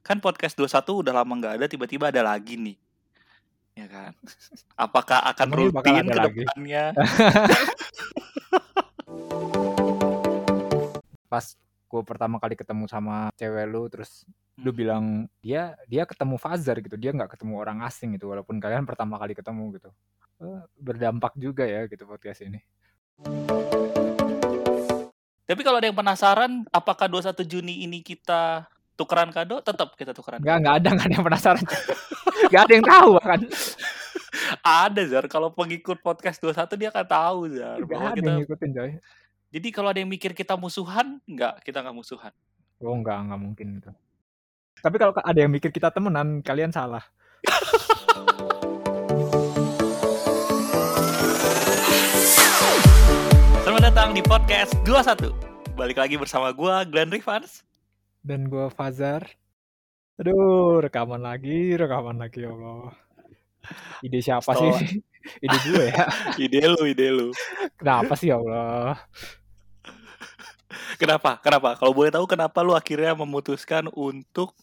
Kan podcast 21 udah lama nggak ada, tiba-tiba ada lagi nih. Ya kan? Apakah akan Emang bakal rutin ke lagi? depannya? Pas gue pertama kali ketemu sama cewek lu, terus lu Hmm. bilang dia dia ketemu Fazar gitu, dia nggak ketemu orang asing gitu, walaupun kalian pertama kali ketemu gitu. Eh, berdampak juga ya gitu podcast ini. Tapi kalau ada yang penasaran, apakah 21 Juni ini kita tukeran kado? Tetap kita tukeran Nggak kado. nggak ada nggak ada yang penasaran. nggak ada yang tahu kan? Ada Zar, kalau pengikut podcast 21 dia akan tahu Zar. Nggak Bahwa ada kita... yang ngikutin coy. Jadi kalau ada yang mikir kita musuhan, enggak, kita nggak musuhan. Oh nggak nggak mungkin itu. Tapi kalau ada yang mikir kita temenan, kalian salah. datang di podcast 21. Balik lagi bersama gua Glenn Rivans. Dan gue Fazar. Aduh, rekaman lagi, rekaman lagi ya Allah. Ide siapa Setelah- sih? Ide gue ya. Ide lu, ide lu. Kenapa sih ya Allah? Kenapa? Kenapa? Kalau boleh tahu kenapa lu akhirnya memutuskan untuk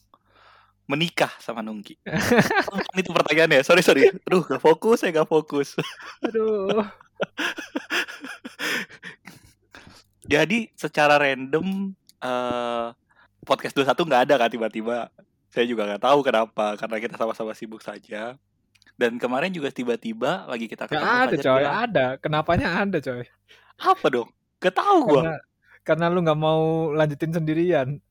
menikah sama Nungki? Itu pertanyaannya. Sorry, sorry. Aduh, gak fokus, saya gak fokus. Aduh. Jadi secara random eh podcast 21 nggak ada kan tiba-tiba. Saya juga nggak tahu kenapa karena kita sama-sama sibuk saja. Dan kemarin juga tiba-tiba lagi kita Gak ketemu ada Fajar coy, bilang, ada. Kenapanya ada coy? apa dong? Gak tahu gua. Karena karena lu nggak mau lanjutin sendirian.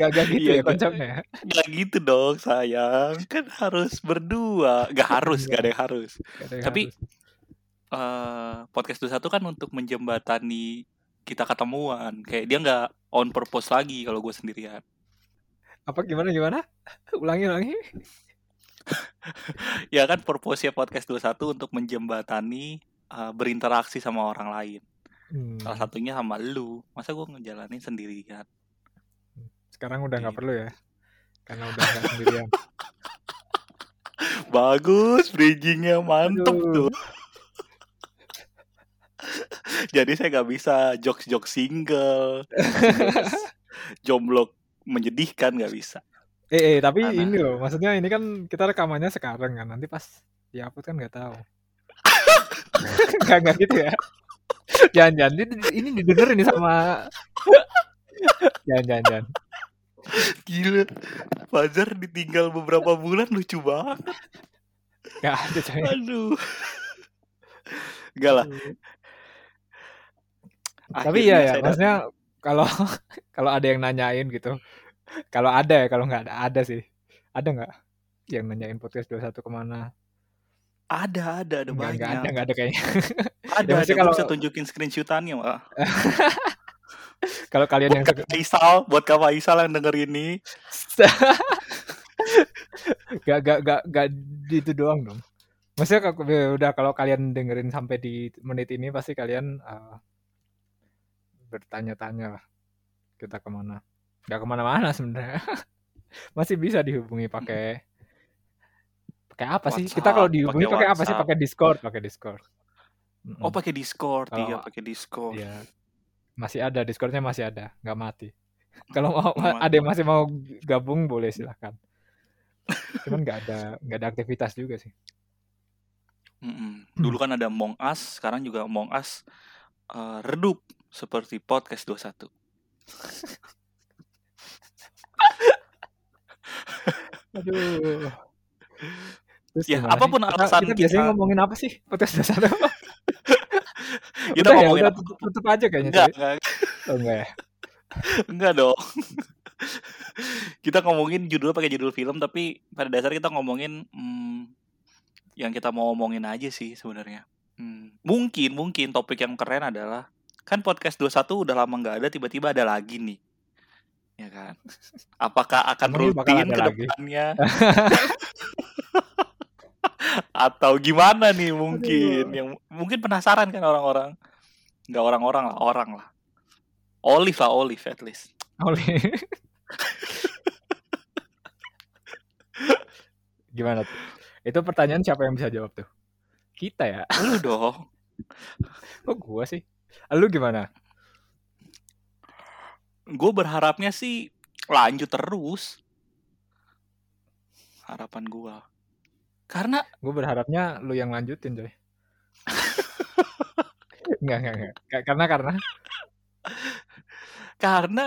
Gak, gak gitu Iya, ya gua- konsepnya. Gak gitu dong sayang. Kan harus berdua. Gak harus, gak ada yang harus. Gak ada yang Tapi- harus. eh podcast 21 kan untuk menjembatani kita ketemuan. Kayak dia nggak on purpose lagi kalau gue sendirian. apa gimana gimana? Ulangi ulangi. Ya kan purpose-nya podcast 21 untuk menjembatani eh, berinteraksi sama orang lain. Hmm, Salah satunya sama lu. Masa gue ngejalanin sendirian? Sekarang udah nggak Gitu. perlu ya. Karena udah nggak sendirian. Bagus, bridgingnya mantep Aduh. tuh. Jadi saya nggak bisa jokes-jokes single, jomblo menyedihkan nggak bisa. Eh, eh tapi Karena- ini loh, maksudnya ini kan kita rekamannya sekarang kan, nanti pas diupload kan nggak tahu. Nggak nggak gitu ya. Jangan-jangan ini, ini didengar ini sama jangan jangan jangan. Gila, Fajar ditinggal beberapa bulan lucu banget. Nggak ada coy. Aduh. Enggak lah. Tapi iya ya, maksudnya kalau kalau ada yang nanyain gitu, kalau ada ya, kalau nggak ada ada sih, ada nggak yang nanyain podcast 21 ke mana? Ada, ada, ada Nggak, banyak. nggak ada, nggak ada kayaknya. Ada, Ya, ada. kalau- bisa tunjukin screenshotannya, Wak. Kalau kalian yang Kak Faisal, buat Kak Faisal yang denger ini. gak gak gak gak gitu doang dong. Maksudnya ya udah kalau kalian dengerin sampai di menit ini pasti kalian eh, bertanya-tanya lah kita ke mana. Gak ke mana-mana sebenarnya. Masih bisa dihubungi pakai pakai apa sih? Kita kalau WhatsApp, dihubungi pakai apa sih? WhatsApp. Pakai Discord, pakai Discord. Oh, pakai Discord, iya, pakai Discord. Iya. Masih ada Discordnya masih ada, nggak mati. Kalau mau ada yang masih mau gabung boleh silahkan. Cuman nggak ada nggak ada aktivitas juga sih. Mm-mm. Dulu kan ada Among Us, sekarang juga Among Us eh, redup seperti podcast 21. Aduh. Terus Ya, gimana apa pun sih? Kita- alasan kita, biasanya kita- ngomongin apa sih podcast dasar? Kita udah ya, ngomongin udah apa? tutup, tutup aja kayaknya. Enggak, enggak, Oh, enggak ya. enggak dong. kita ngomongin judul pakai judul film tapi pada dasar kita ngomongin hmm, yang kita mau ngomongin aja sih sebenarnya. Hmm, Mungkin mungkin topik yang keren adalah kan podcast 21 udah lama nggak ada tiba-tiba ada lagi nih. Ya kan? Apakah akan Emang rutin ke depannya? Atau gimana nih mungkin Aduh. yang mungkin penasaran kan orang-orang. Nggak orang-orang lah, orang lah. Olive lah, Olive at least. Oli. Gimana tuh? Itu pertanyaan siapa yang bisa jawab tuh? Kita ya. Lu dong. Kok gua sih? Lu gimana? gue berharapnya sih lanjut terus harapan gue karena gue berharapnya lu yang lanjutin coy Enggak, enggak, enggak. Ka- Karena karena karena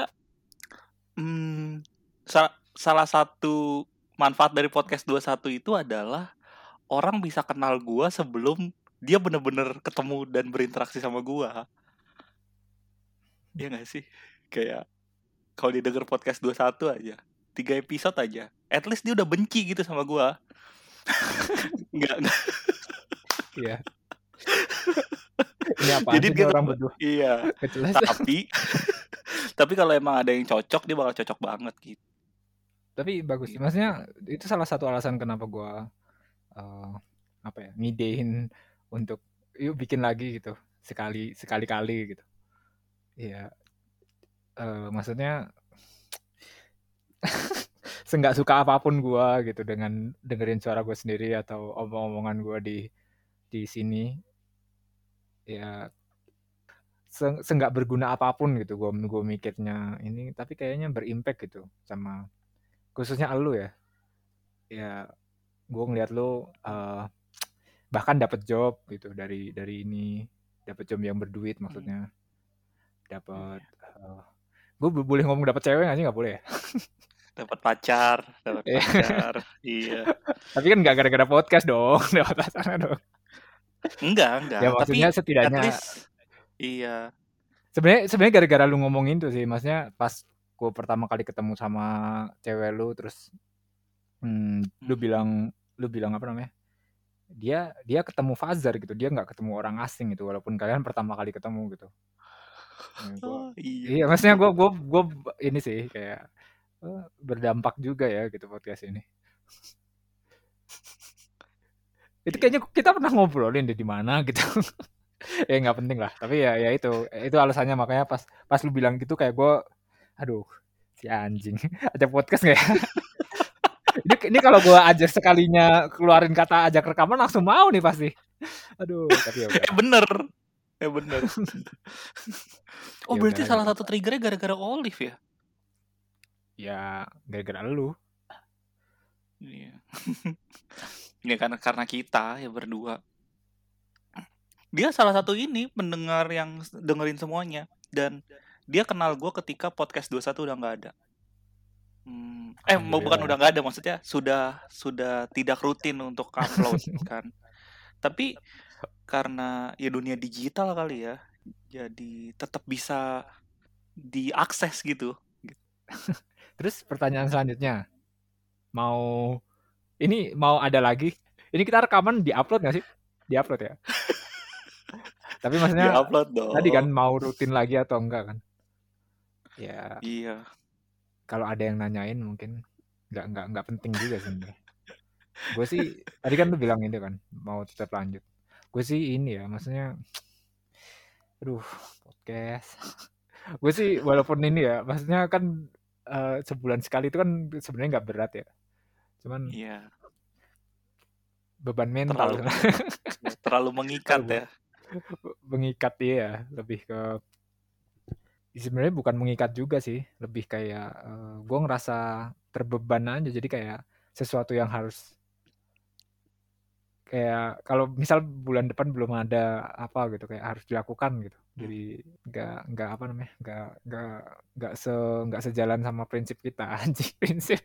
hmm, sa- salah satu manfaat dari podcast 21 itu adalah orang bisa kenal gua sebelum dia bener-bener ketemu dan berinteraksi sama gua. Iya gak sih? Kayak kalau dia denger podcast 21 aja, tiga episode aja, at least dia udah benci gitu sama gua. Enggak, iya. Ini apa Jadi dia orang berdua? Iya, jelas. tapi tapi kalau emang ada yang cocok dia bakal cocok banget gitu. Tapi bagus sih. Maksudnya itu salah satu alasan kenapa gua eh, apa ya ngidein untuk yuk bikin lagi gitu sekali sekali kali gitu. Iya. Eh, maksudnya seenggak suka apa pun gua gitu dengan dengerin suara gue sendiri atau omong-omongan gua di di sini. Ya se seenggak berguna apa pun gitu gua gua mikirnya ini tapi kayaknya berimpact gitu sama khususnya lu ya. Ya gue ngeliat lu eh, bahkan dapat job gitu dari dari ini dapat job yang berduit maksudnya. Dapat gue boleh ngomong dapat cewek nggak sih? Nggak boleh ya Dapat pacar, dapat Iya. pacar. iya. tapi kan nggak gara-gara podcast dong dapat pasangan dong Enggak, enggak. ya Tapi maksudnya at setidaknya least iya. sebenarnya sebenarnya gara-gara lu ngomongin tuh sih maksudnya pas gue pertama kali ketemu sama cewek lu terus hmm, lu Hmm. bilang lu bilang apa namanya dia dia ketemu Fazar gitu dia nggak ketemu orang asing gitu walaupun kalian pertama kali ketemu gitu Ya, gua- Oh, iya. iya maksudnya gue gue gue ini sih kayak berdampak juga ya gitu podcast ini. Itu kayaknya kita pernah ngobrolin deh di mana gitu. Ya nggak penting lah tapi ya ya itu itu alasannya. Makanya pas pas lu bilang gitu kayak gue aduh si anjing ada podcast nggak ya? Ini ini kalau gue aja sekalinya keluarin kata ajak rekaman langsung mau nih pasti. Aduh tapi ya udah. Eh bener. Eh bener. oh Ya berarti salah nggak satu triggernya gara-gara Olive ya? Ya gara-gara lu Iya. Ini karena karena kita ya berdua. Dia salah satu ini pendengar yang dengerin semuanya dan dia kenal gue ketika podcast 21 udah nggak ada. Hmm, eh mau bukan udah nggak ada maksudnya sudah sudah tidak rutin untuk upload kan. Tapi karena ya dunia digital kali ya, jadi tetap bisa diakses gitu. terus pertanyaan selanjutnya. Mau ini mau ada lagi? Ini kita rekaman di upload nggak sih? Di upload ya? Tapi maksudnya Di-upload dong. tadi kan mau rutin lagi atau enggak kan? Ya Iya. kalau ada yang nanyain mungkin nggak nggak nggak penting juga sebenarnya. Gue sih tadi kan lu bilang ini kan mau tetap lanjut. Gue sih ini ya maksudnya aduh podcast. Gue sih walaupun ini ya maksudnya kan eh, sebulan sekali itu kan sebenarnya nggak berat ya cuman Iya. beban mental Terlalu terlalu mengikat Terlalu ya. mengikat dia lebih ke sebenarnya bukan mengikat juga sih lebih kayak gue ngerasa terbeban aja jadi kayak sesuatu yang harus kayak kalau misal bulan depan belum ada apa gitu kayak harus dilakukan gitu jadi nggak nggak apa namanya nggak nggak nggak se nggak sejalan sama prinsip kita anjing prinsip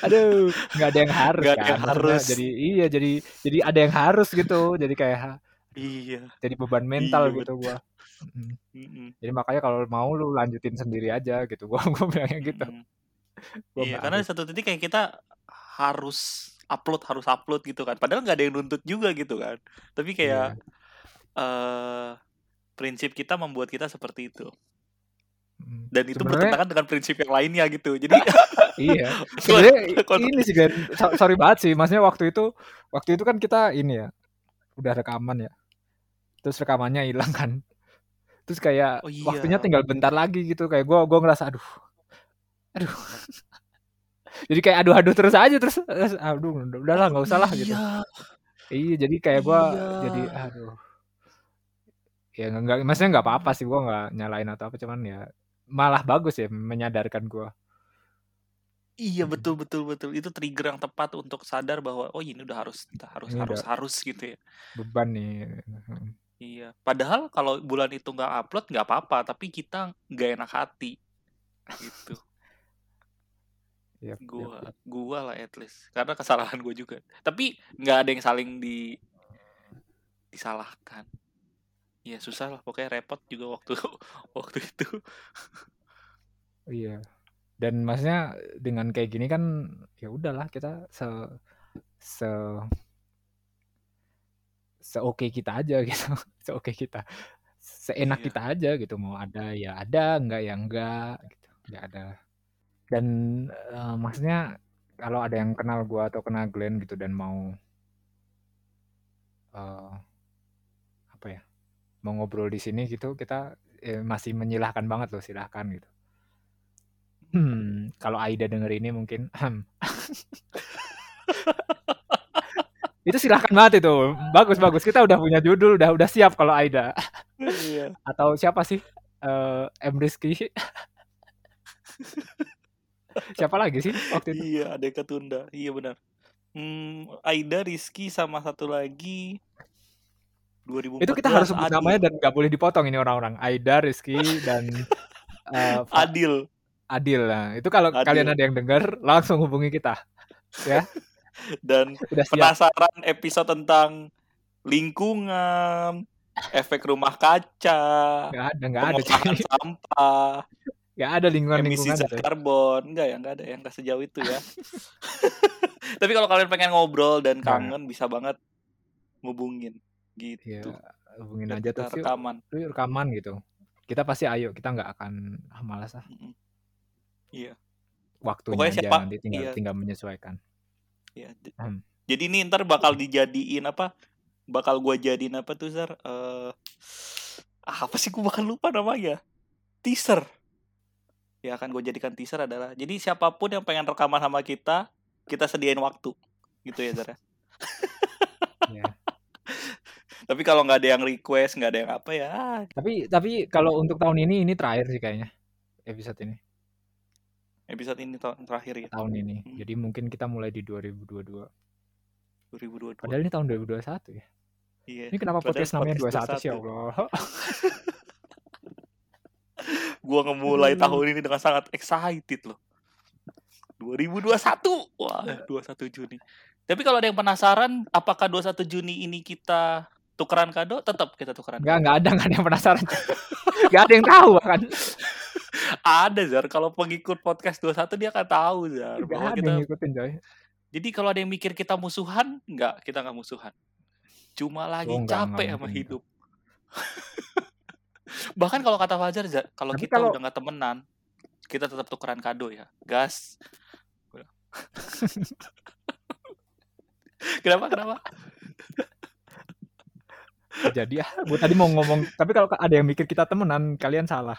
aduh nggak ada yang harus Nggak ada kan yang harus. jadi iya jadi jadi ada yang harus gitu jadi kayak Iya. jadi beban mental Iya, gitu gua Mm. Mm-mm. jadi makanya kalau mau lu lanjutin sendiri aja gitu gua gua bilangnya gitu. Gua Iya, karena di satu titik kayak kita harus upload harus upload gitu kan. Padahal nggak ada yang nuntut juga gitu kan. Tapi kayak Iya. Eh prinsip kita membuat kita seperti itu. Mm. Dan itu Sebenarnya- bertentangan dengan prinsip yang lainnya gitu. Jadi iya sebenarnya ini sih so- sorry banget sih maksudnya waktu itu waktu itu kan kita ini ya udah rekaman ya terus rekamannya hilang kan terus kayak Oh iya. waktunya tinggal bentar lagi gitu kayak gua gua ngerasa aduh aduh jadi kayak aduh-aduh terus aja terus aduh udahlah nggak usah lah gitu Iya. iya jadi kayak gua Iya. jadi aduh ya nggak nggak- maksudnya nggak apa-apa sih gua nggak nyalain atau apa cuman ya malah bagus ya menyadarkan gue Iya betul betul betul itu trigger yang tepat untuk sadar bahwa oh ini udah harus harus Ini harus udah- harus gitu ya. beban nih Iya. Padahal kalau bulan itu nggak upload nggak apa-apa, tapi kita nggak enak hati gitu. Yap, Gua yap. gua lah at least karena kesalahan gue juga. Tapi nggak ada yang saling di disalahkan. Ya susah lah pokoknya repot juga waktu waktu itu. iya. Dan maksudnya dengan kayak gini kan ya udahlah kita se se seoke kita aja gitu. Seoke kita seenak Iya. kita aja gitu. Mau ada ya ada enggak ya enggak gitu. Enggak ada. Dan eh, maksudnya kalau ada yang kenal gua atau kenal Glenn gitu dan mau ya mau ngobrol di sini gitu kita eh, masih menyilahkan banget loh silahkan gitu. Hmm, kalau Aida denger ini mungkin itu silahkan banget itu. Bagus bagus. Kita udah punya judul udah udah siap kalau Aida. Iya. atau siapa sih? Eh M. Rizky. Siapa lagi sih waktu itu? Iya, ada ketunda. Iya benar. Hmm, Aida, Rizky sama satu lagi 2014 itu kita harus sebut Adil. namanya dan nggak boleh dipotong ini orang-orang Aida Rizky dan Fa- Adil. Adil nah itu kalau Adil. kalian ada yang dengar langsung hubungi kita Dan udah siap penasaran episode tentang lingkungan, efek rumah kaca, nggak ada nggak ada sampah, nggak ada lingkungan emisi lingkungan zat karbon, enggak ya, enggak ada yang enggak sejauh itu ya. Tapi kalau kalian pengen ngobrol dan Nah. kangen bisa banget ngubungin ya gitu. hubungin Biar aja yuk, rekaman. yuk rekaman gitu kita pasti ayo kita nggak akan ah, malas ah. Iya, waktunya Pokoknya aja siapa- nanti tinggal iya. tinggal menyesuaikan iya. Hmm. Jadi ini ntar bakal dijadiin apa? Bakal gua jadiin apa tuh, Zar? Eh ah, apa sih gua bakal lupa namanya? Teaser. Ya akan gue jadikan teaser adalah jadi siapa pun yang pengen rekaman sama kita, kita sediain waktu. Gitu ya, Zar. Tapi kalau nggak ada yang request, nggak ada yang apa ya, tapi tapi kalau untuk tahun ini ini terakhir sih kayaknya episode ini episode ini tahun terakhir ya, tahun ini Hmm. jadi mungkin kita mulai di 2022 2022. padahal ini tahun 2021 ya Iya. ini kenapa Padahal podcast namanya 21 podcast sih ya Allah Gua ngemulai Aduh. tahun ini dengan sangat excited loh. 2021. Wah, 21 Juni. Tapi kalau ada yang penasaran apakah 21 Juni ini kita tukeran kado, tetap kita tukeran. nggak nggak ada nggak ada yang penasaran nggak ada yang tahu kan Ada Zar, kalau pengikut podcast 21 dia akan tahu Zar nggak bahwa ada kita yang ngikutin coy Jadi kalau ada yang mikir kita musuhan, enggak, kita enggak musuhan. Cuma lagi Oh, capek enggak sama hidup. Bahkan kalau kata Fajar, Zar, kalau Tapi kita kalau- udah nggak temenan, kita tetap tukeran kado ya. Gas. kenapa? Kenapa? Jadi ah gue tadi mau ngomong tapi kalau ada yang mikir kita temenan kalian salah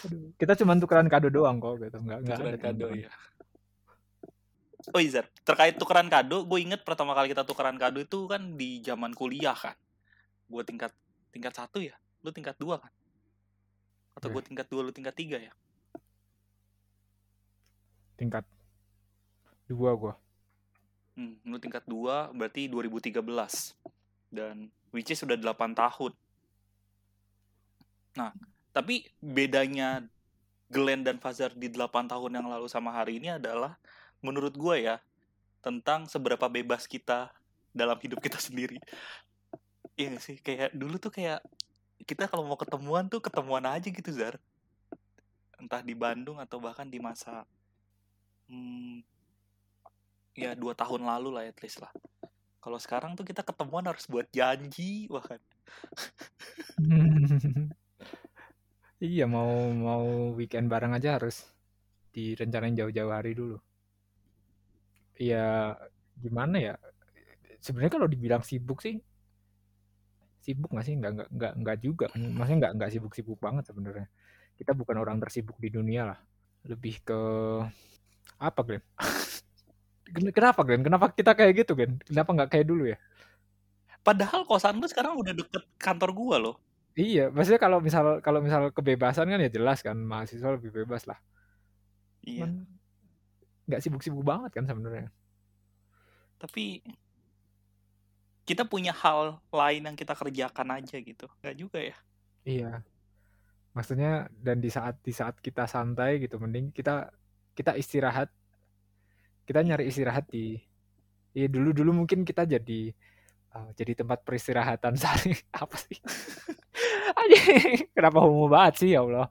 Aduh, kita cuma tukeran kado doang kok gitu nggak nggak ada kado ya. Oh iya, Zar. terkait tukeran kado, gue inget pertama kali kita tukeran kado itu kan di zaman kuliah kan. Gue tingkat tingkat satu ya, lu tingkat dua kan? Atau Ya. gue tingkat dua, lu tingkat tiga ya? tingkat dua gue Hmm, lu tingkat 2 berarti 2013. Dan which is sudah 8 tahun. Nah, tapi bedanya Glenn dan Fazar di 8 tahun yang lalu sama hari ini adalah menurut gue ya tentang seberapa bebas kita dalam hidup kita sendiri. Iya sih? Kayak dulu tuh kayak kita kalau mau ketemuan tuh ketemuan aja gitu Zar. Entah di Bandung atau bahkan di masa hmm, ya dua tahun lalu lah at least lah. Kalau sekarang tuh kita ketemuan harus buat janji bahkan. iya mau mau weekend bareng aja harus direncanain jauh-jauh hari dulu. Iya gimana ya? Sebenarnya kalau dibilang sibuk sih sibuk nggak sih? Nggak nggak nggak nggak juga. Maksudnya nggak nggak sibuk-sibuk banget sebenarnya. Kita bukan orang tersibuk di dunia lah. Lebih ke apa Glenn kenapa Glenn kenapa kita kayak gitu Glenn kenapa nggak kayak dulu ya Padahal kosan lu sekarang udah deket kantor gua loh. Iya, maksudnya kalau misal kalau misal kebebasan kan ya jelas kan mahasiswa lebih bebas lah. Iya. Nggak sibuk-sibuk banget kan sebenarnya. Tapi kita punya hal lain yang kita kerjakan aja gitu. Nggak juga ya? Iya. Maksudnya dan di saat di saat kita santai gitu mending kita kita istirahat. Kita nyari istirahat di Iya dulu dulu mungkin kita jadi uh, jadi tempat peristirahatan saling apa sih? Aja kenapa homo banget sih ya Allah.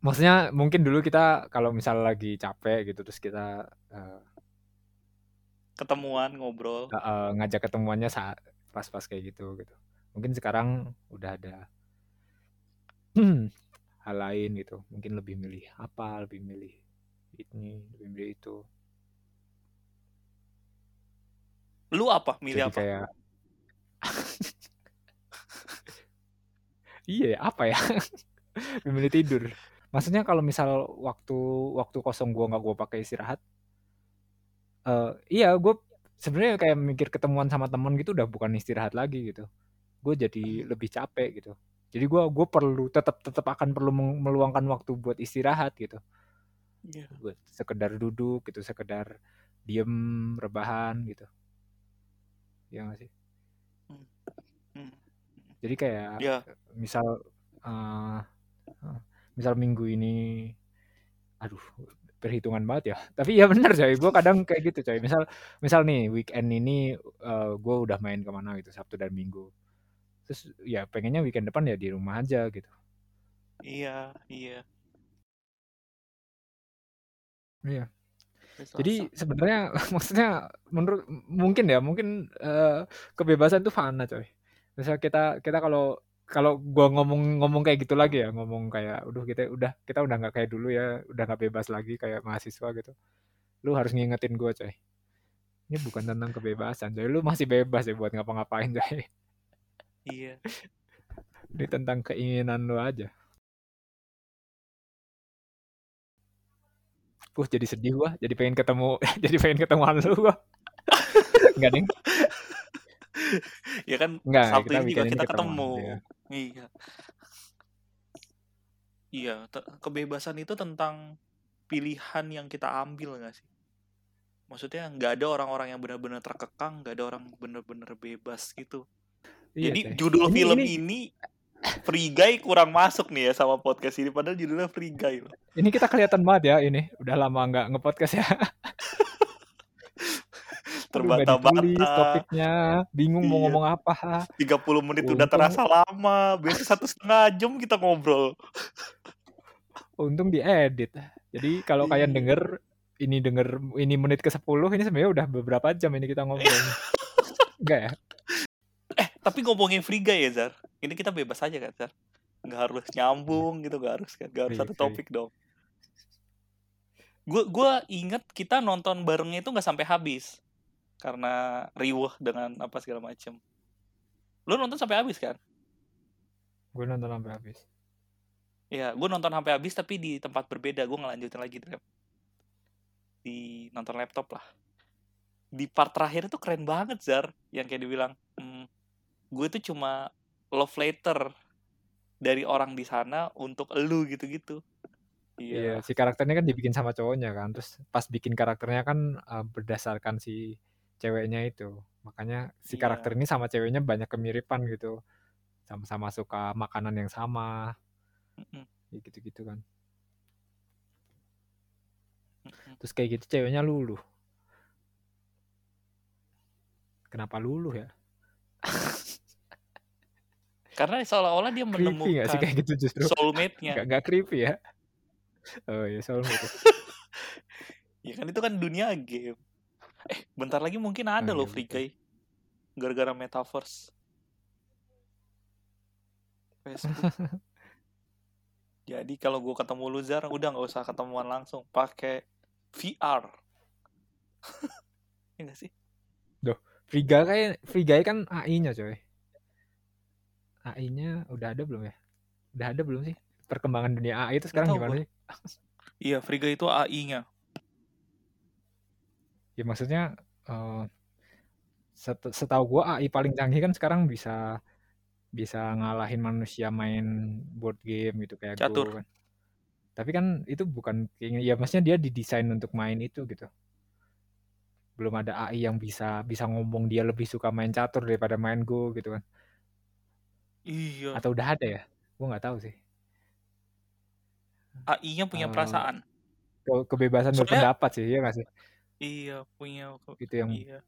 Maksudnya mungkin dulu kita kalau misal lagi capek gitu terus kita uh, ketemuan ngobrol uh, uh, ngajak ketemuannya saat pas-pas kayak gitu gitu. Mungkin sekarang udah ada hmm, hal lain gitu. Mungkin lebih milih apa, lebih milih ini, lebih milih itu. Lu apa? Milih Jadi apa? kayak Iya, apa ya? Memilih tidur. Maksudnya kalau misal waktu waktu kosong gua nggak gua pakai istirahat, uh, iya gue sebenarnya kayak mikir ketemuan sama temen gitu udah bukan istirahat lagi gitu. Gue jadi lebih capek gitu. Jadi gue gue perlu tetap tetap akan perlu meluangkan waktu buat istirahat gitu. Yeah. Sekedar duduk gitu, sekedar diem rebahan gitu. Ya gak sih? Hmm. Jadi kayak yeah. misal uh, misal minggu ini aduh perhitungan banget ya tapi ya benar coy gue kadang kayak gitu coy misal misal nih weekend ini uh, gue udah main ke mana gitu sabtu dan minggu terus ya pengennya weekend depan ya di rumah aja gitu iya iya iya. Jadi sebenarnya maksudnya menurut mungkin ya mungkin uh, kebebasan itu fana coy. Misal kita kita kalau kalau gua ngomong ngomong kayak gitu lagi ya ngomong kayak udah kita udah kita udah nggak kayak dulu ya udah nggak bebas lagi kayak mahasiswa gitu. Lu harus ngingetin gua coy. Ini bukan tentang kebebasan coy. Lu masih bebas ya buat ngapa-ngapain coy. Iya. Ini tentang keinginan lu aja Uh, jadi sedih gua, jadi pengen ketemu, jadi pengen ketemu lu gua. Enggak, Ding. ya kan Enggak, Sabtu kita ini juga kita ketemu. ketemu, ya. Iya. Iya, kebebasan itu tentang pilihan yang kita ambil nggak sih? Maksudnya nggak ada orang-orang yang benar-benar terkekang, nggak ada orang benar-benar bebas gitu. Iya, Jadi coy. judul Ini- film ini- ini Free Guy kurang masuk nih ya sama podcast ini padahal judulnya Free Guy loh. Ini kita kelihatan banget ya ini. Udah lama nggak ngepodcast ya. Terbata-bata. topiknya, bingung mau Iya. ngomong apa. 30 menit udah Untung- terasa lama, biasa satu setengah jam kita ngobrol. Untung diedit. Jadi kalau kalian Iya. denger ini denger ini menit ke 10 ini sebenarnya udah beberapa jam ini kita ngobrol. Enggak ya? Eh, tapi ngomongin Free Guy ya, Zar. Ini kita bebas aja kan, Zar. Nggak harus nyambung gitu, nggak harus kan. Nggak harus Free, satu free. topik dong. Gue gua inget kita nonton barengnya itu nggak sampai habis. Karena riuh dengan apa segala macem. Lu nonton sampai habis kan? Gue nonton sampai habis. Iya, gue nonton sampai habis tapi di tempat berbeda. Gue ngelanjutin lagi di, lap- di nonton laptop lah. Di part terakhir itu keren banget, Zar. Yang kayak dibilang, hmm, gue itu cuma love letter dari orang di sana untuk elu gitu-gitu. Iya, Iya. si karakternya kan dibikin sama cowoknya kan. Terus pas bikin karakternya kan uh, berdasarkan si ceweknya itu. Makanya si Iya. karakter ini sama ceweknya banyak kemiripan gitu. Sama-sama suka makanan yang sama. Mm-mm, Ya gitu-gitu kan. Terus kayak gitu ceweknya luluh. Kenapa luluh ya? Karena seolah-olah dia Creepy menemukan gak sih kayak gitu justru? soulmate-nya. Gak, gak creepy ya? Oh iya soulmate. Ya kan itu kan dunia game. Eh, bentar lagi mungkin ada Oh, loh iya, Free betul. Guy. Gara-gara metaverse. Facebook. Jadi kalau gue ketemu lu Zar, udah nggak usah ketemuan langsung, pakai VR. Iya nggak sih? Free Guy kayak Free Guy kan AI-nya coy. AI-nya udah ada belum ya? Udah ada belum sih? Perkembangan dunia AI itu sekarang gimana sih? Iya, Guy itu AI-nya. Ya maksudnya eh, set- setahu gua AI paling canggih kan sekarang bisa bisa ngalahin manusia main board game gitu kayak Catur. Go kan. Tapi kan itu bukan ya maksudnya dia didesain untuk main itu gitu. Belum ada AI yang bisa bisa ngomong dia lebih suka main catur daripada main Go gitu kan. Iya. Atau udah ada ya? Gua nggak tahu sih. AI-nya punya Eh, perasaan. Ke- kebebasan Soalnya- berpendapat sih, ya nggak sih? Iya, punya Itu yang iya.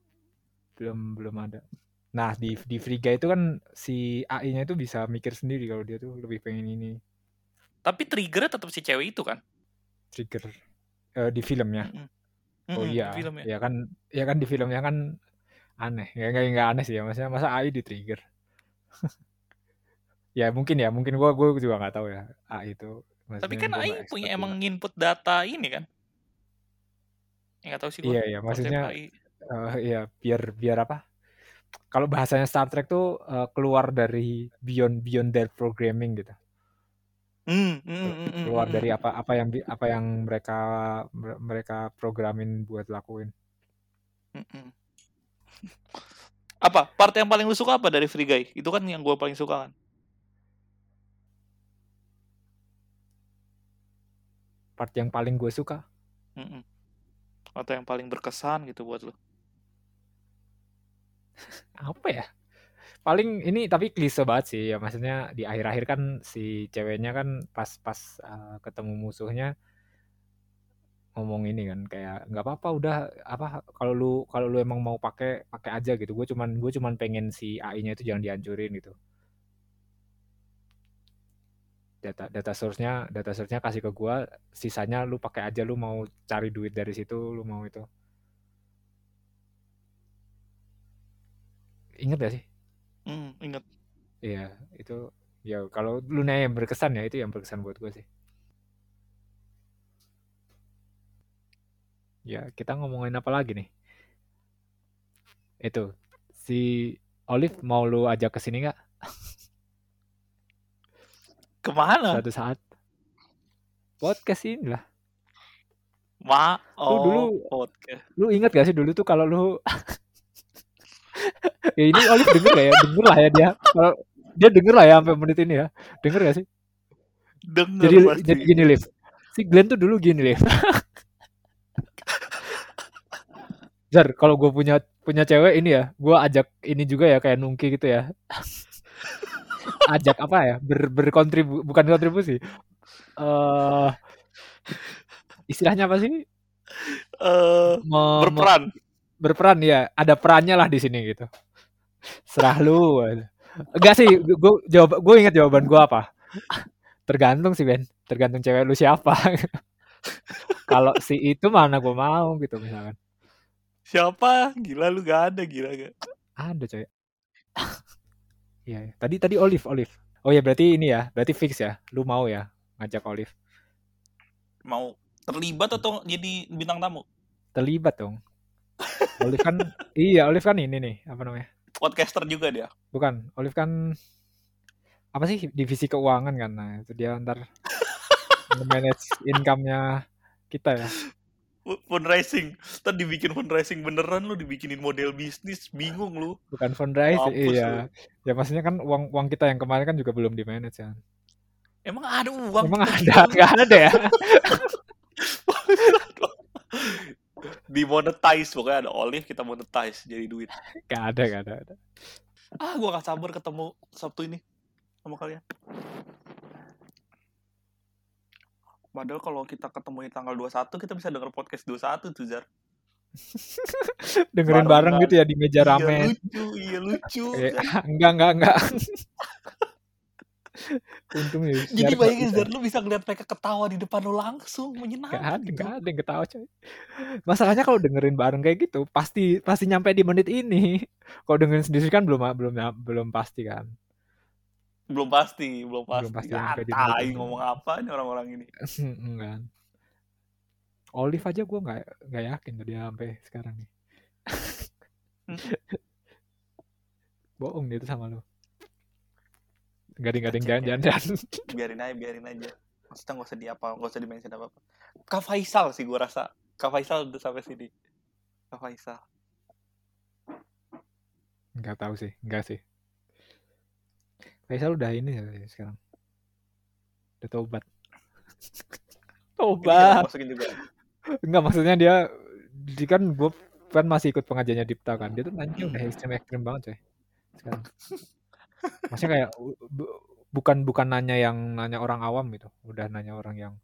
belum belum ada. Nah di di Guy itu kan si AI-nya itu bisa mikir sendiri kalau dia tuh lebih pengen ini Tapi triggernya tetap si cewek itu kan? trigger eh, di filmnya. Mm-mm. Oh Mm-mm, iya, di filmnya. ya kan, ya kan di filmnya kan aneh, ya nggak nggak aneh sih ya, maksudnya masa AI di trigger. ya mungkin ya, mungkin gua gua juga nggak tahu ya AI itu. Tapi maksudnya kan gua AI punya expert emang juga. input data ini kan? Ya nggak tahu sih gua. Iya iya, maksudnya AI. eh, ya biar biar apa? Kalau bahasanya Star Trek tuh eh, keluar dari beyond beyond their programming gitu. Hmm, mm, mm, mm, mm, keluar mm, dari mm. apa apa yang apa yang mereka mereka programin buat lakuin. Mm-mm. Apa? Part yang paling lu suka apa dari Free Guy? Itu kan yang gua paling suka kan. Part yang paling gue suka Mm-mm. Atau yang paling berkesan gitu buat lu. apa ya? Paling ini tapi klise banget sih ya maksudnya di akhir-akhir kan si ceweknya kan pas-pas uh, ketemu musuhnya ngomong ini kan kayak nggak apa-apa udah apa kalau lu kalau lu emang mau pakai pakai aja gitu gue cuman gue cuman pengen si AI-nya itu jangan dihancurin gitu data data source-nya data source-nya kasih ke gua sisanya lu pakai aja lu mau cari duit dari situ lu mau itu. Inget gak sih? Hmm, ingat. iya itu ya kalau lu nanya yang berkesan ya itu yang berkesan buat gue sih. Ya kita ngomongin apa lagi nih? Itu si Olive mau lu ajak ke sini nggak Ke mana? suatu saat. Podcast ini lah. Ma, Lu oh, dulu- podcast. lu ingat gak sih dulu tuh kalau lu ya ini Olive denger lah ya? Denger lah ya dia. Kalau dia denger lah ya sampai menit ini ya. Denger gak sih? Denger jadi pasti. jadi gini Liv. Si Glenn tuh dulu gini Liv. Jar kalau gue punya punya cewek ini ya gue ajak ini juga ya kayak nungki gitu ya ajak apa ya ber, berkontribu bukan kontribusi. Eh istilahnya apa sih? Eh, Me- me- berperan. berperan ya. Ada perannya lah di sini gitu. Serah lu enggak sih gue jawab gue ingat jawaban gue apa? Tergantung sih Ben. Tergantung cewek lu siapa. Kalau si itu mana gue mau gitu misalkan. Siapa? Gila lu gak ada, gila gak? ada coy Iya, iya. tadi tadi Olive Olive. Oh ya berarti ini ya berarti fix ya. Lu mau ya ngajak Olive? Mau terlibat atau jadi bintang tamu? terlibat dong. Olive kan iya Olive kan ini nih apa namanya? Podcaster juga dia. bukan Olive kan apa sih divisi keuangan kan? Nah itu dia ntar manage income-nya kita ya Fundraising. Ntar dibikin fundraising beneran lu dibikinin model bisnis, bingung lu. bukan fundraising Mampus iya ya maksudnya kan uang uang kita yang kemarin kan juga belum di manage ya Emang ada uang? emang ada nggak ada ya Di monetize pokoknya ada olive kita monetize jadi duit. nggak ada nggak ada, ada. Ah, gua gak sabar ketemu Sabtu ini sama kalian. Padahal kalau kita ketemu di tanggal 21 kita bisa denger podcast 21 tuh Zar. dengerin Barengan. bareng gitu ya di meja Iya rame lucu, iya lucu. Eh, enggak enggak enggak untung ya Jadi bayangin Zar lu bisa ngeliat mereka ketawa di depan lu langsung Gak menyenangkan ada, gitu. gak ada yang ketawa coy. Masalahnya kalau dengerin bareng kayak gitu, pasti pasti nyampe di menit ini. Kalau dengerin sendiri kan belum belum belum pasti kan. Belum pasti, belum pasti. Belum pasti Ah, tai ngomong apa nih orang-orang ini. Enggak. Olive aja gue nggak nggak yakin tuh dia sampai sekarang nih. Bohong dia tuh sama Cek ya. jangan-jangan. biarin aja biarin aja maksudnya nggak usah di apa nggak usah di mention apa apa Kak Faisal sih gua rasa Kak Faisal udah sampai sini Kak Faisal Nggak tahu sih, enggak sih. Faisal udah ini ya sekarang. Udah tobat. Tobat. jangan masukin juga. Enggak maksudnya dia dia kan gue kan masih ikut pengajiannya Dipta kan. Dia tuh nanya udah ekstrim ekstrim banget coy. Sekarang. Maksudnya kayak bu- bukan bukan nanya yang nanya orang awam gitu. Udah nanya orang yang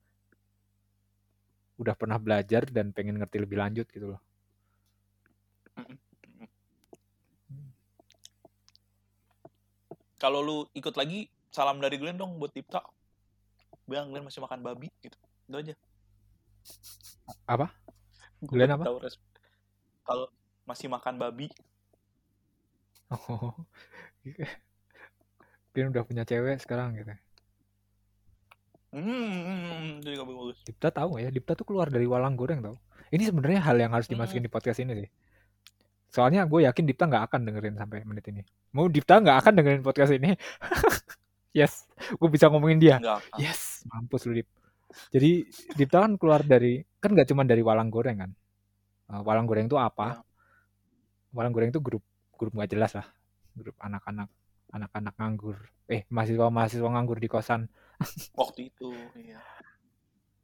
udah pernah belajar dan pengen ngerti lebih lanjut gitu loh. Kalau lu ikut lagi, salam dari Glenn dong buat Dipta. Bilang Glenn masih makan babi gitu. Itu aja. Apa? Glenn apa? Kalau masih makan babi, Oh. Dia udah punya cewek sekarang gitu. hmm, itu juga bagus. Dipta tahu nggak ya? Dipta tuh keluar dari walang goreng tau. Ini sebenarnya hal yang harus Hmm. dimasukin di podcast ini sih. Soalnya gue yakin Dipta nggak akan dengerin sampai menit ini. Mau Dipta nggak akan dengerin podcast ini. yes, gue bisa ngomongin dia. Yes, mampus lu Dip. Jadi Dipta kan keluar dari kan nggak cuma dari walang goreng kan. Uh, walang goreng itu apa? Walang goreng itu grup grup nggak jelas lah. Grup anak-anak anak-anak nganggur. Eh mahasiswa mahasiswa nganggur di kosan Waktu itu, iya.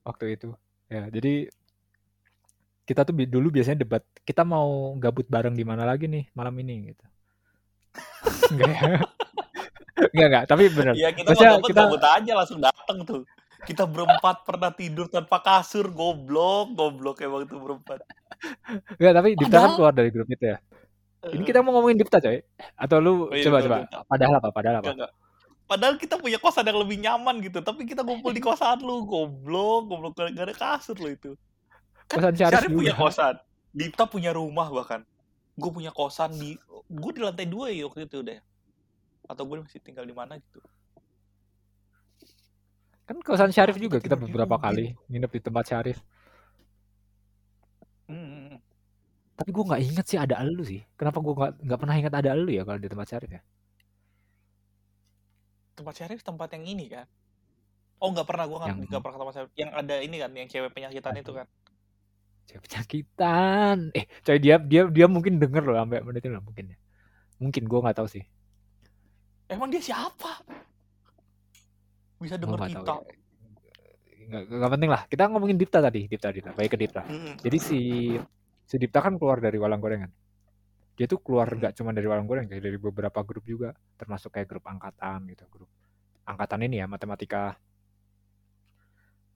waktu itu. Ya jadi kita tuh dulu biasanya debat kita mau gabut bareng di mana lagi nih malam ini gitu. enggak ya? enggak enggak, tapi bener. Iya kita Maksudnya mau gabut, kita- gabut aja langsung datang tuh. Kita berempat pernah tidur tanpa kasur, goblok, goblok emang tuh berempat. Enggak, tapi Dipta kan keluar dari grup itu ya. Ini kita mau ngomongin Dipta coy. Atau lu Oh iya, coba coba. Dipta. Padahal apa? Padahal apa? Enggak, enggak. Padahal kita punya kosan yang lebih nyaman gitu, tapi kita ngumpul di kosan lu, goblok, goblok gak ada kasur lu itu. Kan Kosan Syarif Syarif punya juga. kosan, Dipta punya rumah bahkan. Gue punya kosan di, gue di lantai dua ya waktu itu udah. Atau gue masih tinggal di mana gitu. Kan kosan Syarif juga kita beberapa kali nginep di tempat Syarif. Hmm. Tapi gue nggak inget sih ada elu sih. Kenapa gue nggak nggak pernah ingat ada elu ya kalau di tempat Syarif ya? Tempat Syarif tempat yang ini kan? Oh nggak pernah, gue nggak Yang- nggak pernah ke tempat Syarif. Yang ada ini kan, yang cewek penyakitan itu kan. Cewek penyakitan. Eh, coy dia dia dia mungkin denger loh sampai menit ini loh mungkin ya. Mungkin gue nggak tahu sih. Emang dia siapa? Bisa denger nggak kita. tahu. ya. Nggak, nggak penting lah. Kita ngomongin Dipta tadi, Dipta Dipta. Baik ke Dipta. Hmm. Jadi si si Dipta kan keluar dari walang gorengan. Dia tuh keluar nggak cuma dari walang goreng, kayak dari beberapa grup juga, termasuk kayak grup angkatan gitu, grup angkatan ini ya matematika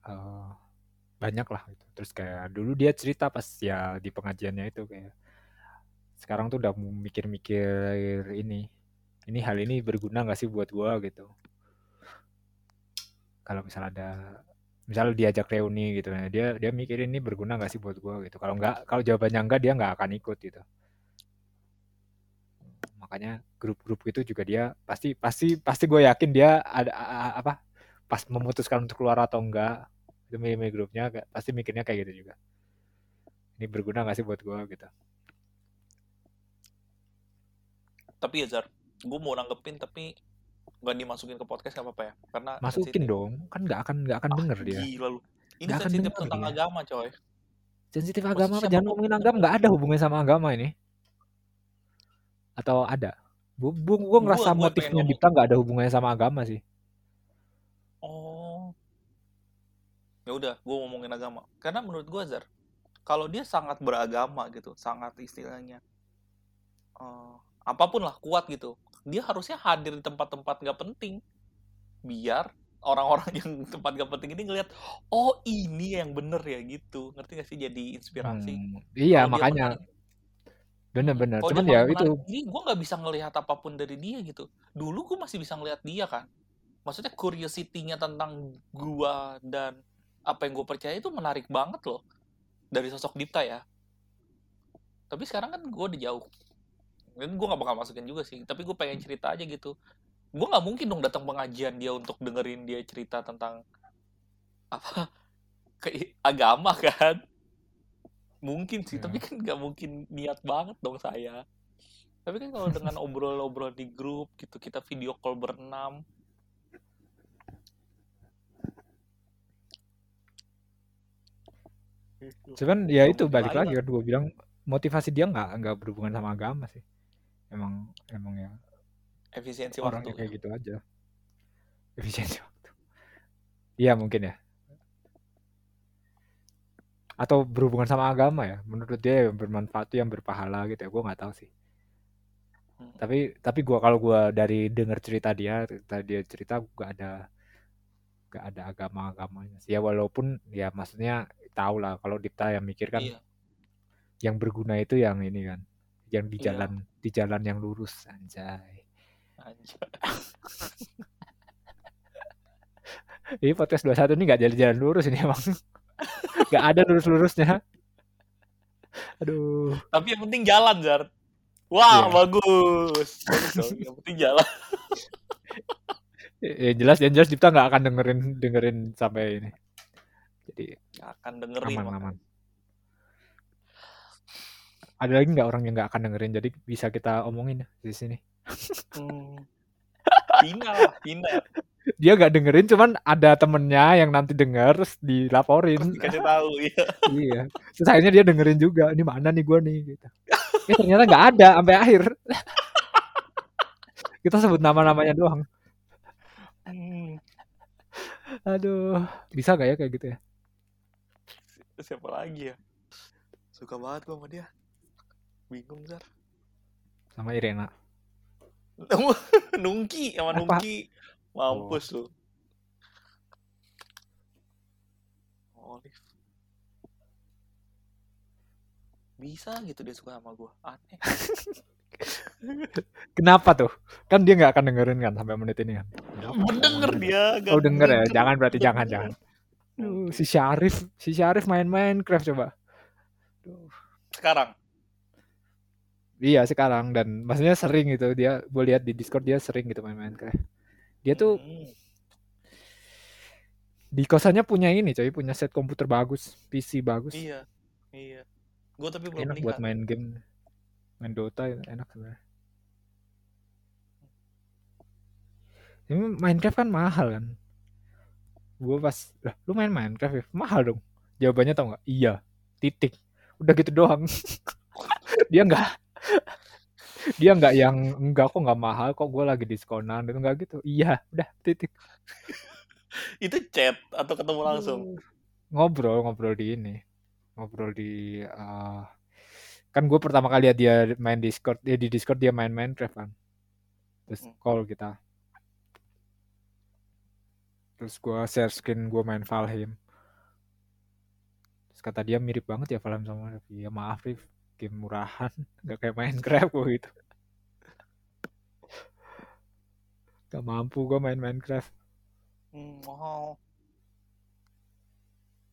eh banyak lah gitu. Terus kayak dulu dia cerita pas ya di pengajiannya itu kayak sekarang tuh udah mikir-mikir ini, ini hal ini berguna nggak sih buat gua gitu. Kalau misal ada misal diajak reuni gitu ya dia dia mikir ini berguna nggak sih buat gua gitu kalau nggak kalau jawabannya enggak dia nggak akan ikut gitu makanya grup-grup itu juga dia pasti pasti pasti gue yakin dia ada apa pas memutuskan untuk keluar atau enggak itu milih-milih grupnya pasti mikirnya kayak gitu juga ini berguna nggak sih buat gua gitu Tapi ya Zar, gue mau nanggepin tapi nggak dimasukin ke podcast nggak apa-apa ya? Karena masukin sensitif. dong kan nggak akan nggak akan Ah, denger dia Gila lu. Ini akan sensitif denger tentang dia. agama coy. sensitif Maksud agama siapa jangan ngomongin agama nggak ada hubungannya sama agama ini atau ada bu gue ngerasa Gua- gua motifnya. Dipta nggak ada hubungannya sama agama sih Oh. Ya udah, gue ngomongin agama. Karena menurut gue Zar, kalau dia sangat beragama gitu, sangat istilahnya eh, apa pun lah kuat gitu, dia harusnya hadir di tempat-tempat nggak penting, biar orang-orang yang tempat nggak penting ini ngelihat, oh ini yang bener ya gitu, ngerti gak sih? Jadi inspirasi. Hmm, iya dia makanya bener-bener cuman ya itu diri, gue nggak bisa ngelihat apa pun dari dia gitu. Dulu gue masih bisa ngelihat dia kan. Maksudnya curiosity-nya tentang gua dan apa yang gue percaya itu menarik banget loh dari sosok Dipta ya. Tapi sekarang kan gue udah jauh. Dan gue gak bakal masukin juga sih. Tapi gue pengen cerita aja gitu. Gue nggak mungkin dong datang pengajian dia untuk dengerin dia cerita tentang apa ke agama kan. Mungkin sih, Ya. tapi kan nggak mungkin niat banget dong saya. Tapi kan kalau dengan obrol-obrol di grup gitu, kita video call berenam. Cuman ya itu balik lagi kan gue bilang motivasi dia nggak nggak berhubungan sama agama sih. Emang emang ya efisiensi orangnya waktu kayak gitu aja. Efisiensi waktu. Iya mungkin ya. Atau berhubungan sama agama ya. Menurut dia yang bermanfaat tuh yang berpahala gitu ya. Gue nggak tahu sih. Hmm. tapi tapi gua kalau gua dari dengar cerita dia cerita dia cerita gak ada gak ada agama agamanya sih. Ya walaupun ya maksudnya tahu lah kalau Dipta yang mikir kan iya. yang berguna itu yang ini kan yang di Iya. jalan di jalan yang lurus anjay. Anjir. ini podcast 21 ini gak jalan-jalan lurus ini emang. Gak ada lurus-lurusnya. Aduh. Tapi yang penting jalan Zar. Wah Iya. bagus. Yang penting jalan yang jelas yang jelas Dipta nggak akan dengerin dengerin sampai ini. Jadi Nggak akan dengerin aman aman. Ada lagi nggak orang yang nggak akan dengerin? Jadi bisa kita omongin ya di sini. Hmm. hina lah hina dia nggak dengerin cuman ada temennya yang nanti denger terus terus dilaporin dikasih tahu iya. Iya. Terus akhirnya dia dengerin juga ini mana nih gua nih? gitu. Eh ternyata nggak ada sampai akhir. Kita sebut nama-namanya doang Hmm. aduh. Bisa gak ya kayak gitu ya? Siapa lagi ya? Suka banget gua sama dia. Bingung Zar. Sama Irena. Nungki sama Apa? nungki. Mampus lu. Olive. Bisa gitu dia suka sama gua. Aneh kenapa tuh? Kan dia nggak akan dengerin kan sampai menit ini kan? Mendenger dia gak oh denger ya? jangan berarti jangan jangan. Duh, si Syarif si Syarif main Minecraft coba. Sekarang? Iya sekarang. Dan maksudnya sering gitu. Dia gue lihat di Discord dia sering gitu main Minecraft. Dia tuh Hmm. di kosannya punya ini coy. Punya set komputer bagus, PC bagus. iya iya. Gua tapi belum enak buat main game, main Dota enak sebenarnya. Ini Minecraft kan mahal kan. Gue pas, lah lu main Minecraft ya? Mahal dong. Jawabannya tau nggak? Iya. Titik. Udah gitu doang. dia nggak dia nggak yang enggak kok nggak mahal kok gue lagi diskonan itu nggak gitu iya udah titik itu chat atau ketemu langsung ngobrol ngobrol di ini ngobrol di eh, kan gue pertama kali lihat dia main Discord dia di Discord dia main Minecraft kan terus Hmm. call kita. Terus gue share screen gue main Valheim. Terus kata dia mirip banget ya Valheim sama Rif ya maaf Rif. Game murahan. Nggak kayak Minecraft gue gitu. Gak mampu gue main Minecraft Hmm, wow.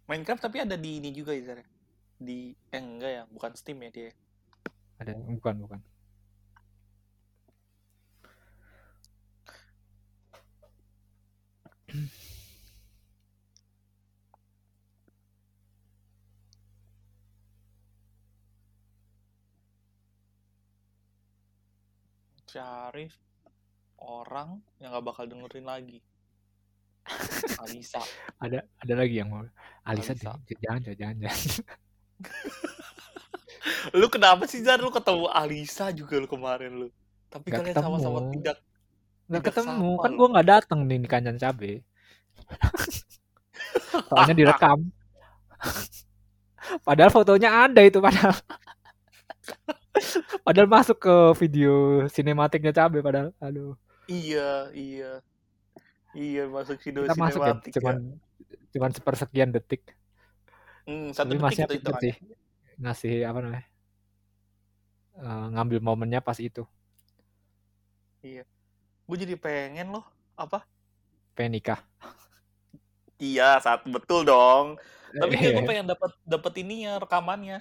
Minecraft tapi ada di ini juga ya Zar? Di eh enggak ya bukan Steam ya dia ada bukan bukan Syarif orang yang gak bakal dengerin lagi Alisa ada ada lagi yang mau Alisa, Alisa. jangan jangan jangan. lu kenapa sih Zar? Lu ketemu Alisa juga lu kemarin lu. Tapi Nggak kalian sama-sama tidak nggak ketemu. sama kan gue nggak datang nih di kancan cabe. Soalnya direkam. Padahal fotonya ada itu padahal. Padahal masuk ke video sinematiknya cabe padahal. Aduh. Iya iya. Iya masuk video kita masuk ya sinematik cuman cuman sepersekian detik Hmm, satu tapi detik masih sih. Ngasih apa namanya eh, ngambil momennya pas itu. Gue jadi pengen loh apa? Pengen nikah. Iya saat betul dong. Tapi kayak gue Eh, pengen dapat dapat ininya rekamannya.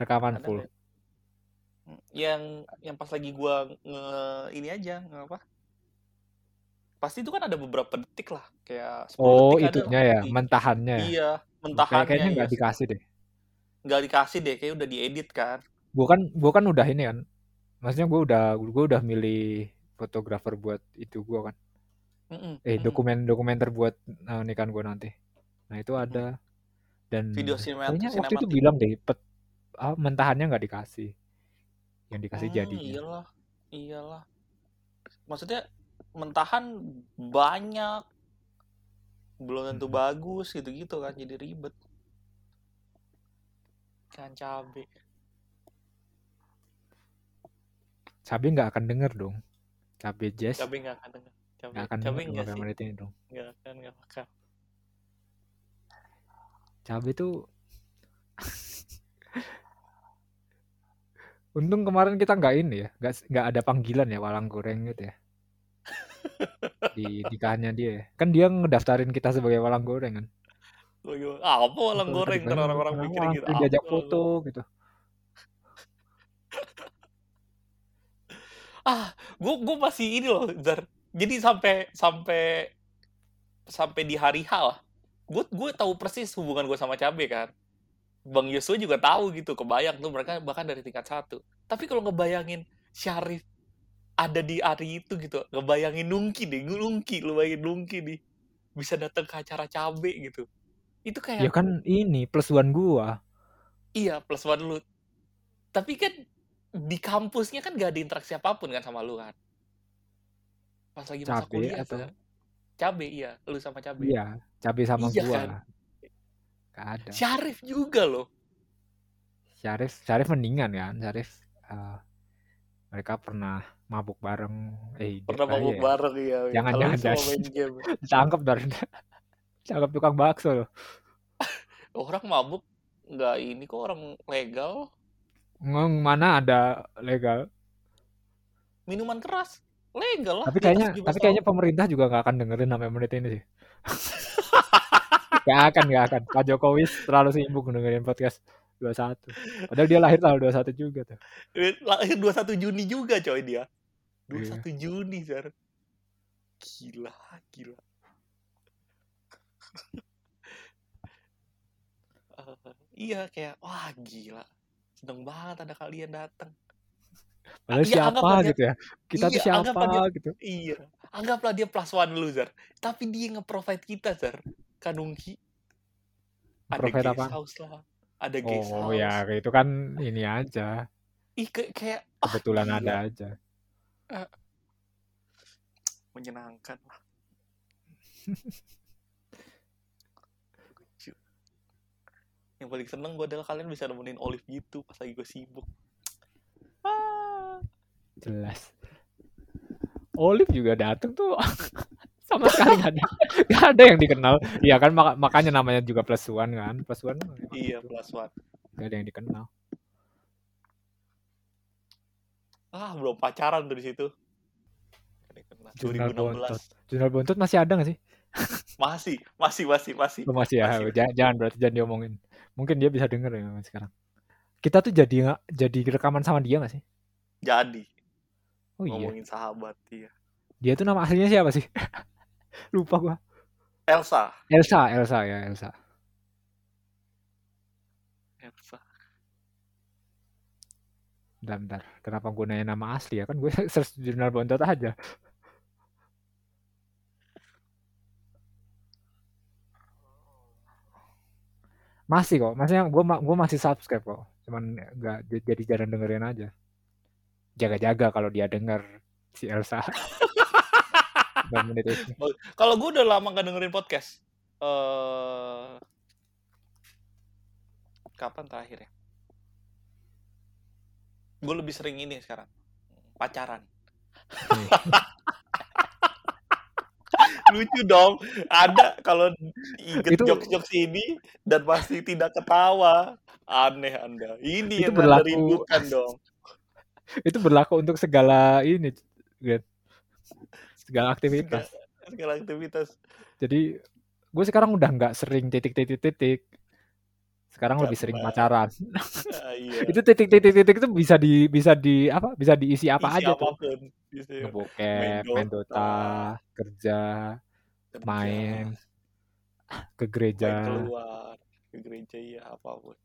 Rekaman Ada full. nggak? yang yang pas lagi gua nge ini aja nge apa pasti itu kan ada beberapa detik lah kayak 10 oh detik ada itunya ya di- mentahannya ya? iya mentahannya kayaknya iya nggak dikasih deh. Nggak dikasih deh kayak udah diedit kan. Gua kan gua kan udah ini kan maksudnya gua udah gua udah milih fotografer buat itu gua kan. Mm-mm, eh mm-mm. dokumen dokumenter buat eh, nikahan gua nanti. Nah itu ada. Dan video kayaknya waktu itu bilang deh pet, ah, mentahannya nggak dikasih. Yang dikasih Hmm, jadinya. iyalah iyalah. Maksudnya mentahan banyak belum tentu Mhm. bagus gitu-gitu kan jadi ribet kan cabe Cabe nggak akan denger dong. Cabe Jazz cabe nggak akan denger cabe nggak akan cabe denger sih menit ini dong. nggak akan nggak bakal Cabe tuh Untung kemarin kita nggak ini ya, nggak nggak ada panggilan ya walang goreng gitu ya. Di nikahannya dia. Kan dia ngedaftarin kita sebagai walang goreng kan. Ah, apa walang goreng kan orang-orang orang mikir gitu diajak foto gitu. ah gue gue masih ini loh Zar jadi sampai sampai sampai di hari H lah gue gue tahu persis hubungan gue sama cabe kan bang Yosua juga tahu gitu kebayang tuh mereka bahkan dari tingkat satu tapi kalau ngebayangin Syarif ada di hari itu gitu ngebayangin Nungki deh Nungki lu bayangin Nungki nih bisa datang ke acara cabe gitu itu Ya kayak kan ini plus one gua. iya plus one lu tapi kan di kampusnya kan gak ada interaksi apa pun kan sama lu kan pas lagi masa Cabe kuliah atau Zar. cabe iya lu sama cabe iya, cabe sama iya gua. kan Gak ada. Syarif juga loh Syarif, Syarif mendingan kan, Syarif. eh, mereka pernah mabuk bareng. Eh, pernah bahaya mabuk ya. bareng ya Jangan, jangan, jangan. Ditangkap dari Ditangkap tukang bakso loh. orang mabuk nggak ini kok orang legal Ngomong mana ada legal. minuman keras legal lah Tapi kayaknya 17 tapi kayaknya pemerintah juga nggak akan dengerin sampai menit ini sih. Gak akan, gak akan. Pak Jokowi terlalu sibuk dengerin podcast 21. Padahal dia lahir tanggal 21 juga tuh. Eh, lahir 21 Juni juga coy dia Iya. 21 Juni Zar gila gila Eh, iya kayak wah gila seneng banget ada kalian datang Padahal Iya, anggaplah siapa dia- gitu ya. Kita tuh iya, siapa anggaplah dia- gitu. Iya, anggaplah dia plus one lu, Zar. Tapi dia nge-provide kita, Zar. Kanungki. Ada Provide guest apaan? house lah. Ada guest Oh house. ya, itu kan ini aja. Ih, kayak, ah, Kebetulan gila. ada Menyenangkan lah. Lucu. Yang paling seneng gue adalah kalian bisa nemenin Olive gitu pas lagi gue sibuk. Ah. Jelas. Olive juga dateng tuh sama sekali nggak ada nggak ada yang dikenal iya kan maka- makanya namanya juga plus one kan plus one Iya, gitu. plus one. nggak ada yang dikenal Ah, belum pacaran tuh di situ. Jurnal 2016. Bontot. Jurnal Bontot masih ada nggak sih Masih, masih, masih, masih. Oh, masih ya Masih. jangan, jangan berarti jangan diomongin mungkin dia bisa denger ya sekarang kita tuh jadi nggak jadi rekaman sama dia nggak sih Jadi, oh iya ngomongin sahabat, iya. dia tuh nama aslinya siapa sih lupa gua Elsa. Elsa Elsa ya Elsa Elsa. Bentar, bentar. kenapa gue nanya nama asli ya kan gue search jurnal bontot aja masih kok maksudnya gue gue masih subscribe kok cuman nggak j- jadi jarang dengerin aja jaga-jaga kalau dia denger si Elsa. Kalau gue udah lama gak dengerin podcast. eh kapan terakhir ya? Gue lebih sering ini sekarang. Pacaran. Lucu dong. Ada kalau inget Itu- jokes-jokes ini dan masih tidak ketawa. Aneh Anda. Ini Itu yang berlaku- Anda rindukan dong. itu berlaku untuk segala ini segala aktivitas Segala aktivitas. jadi gue sekarang udah nggak sering titik titik titik sekarang lebih sering pacaran. Ah, iya. itu titik titik titik itu bisa di bisa di apa? Bisa diisi apa Isi aja tuh. apa pun. Bisa ya. ngebokep Main Dota. Kerja Kerja, main ke main gereja keluar ke gereja ya apa pun.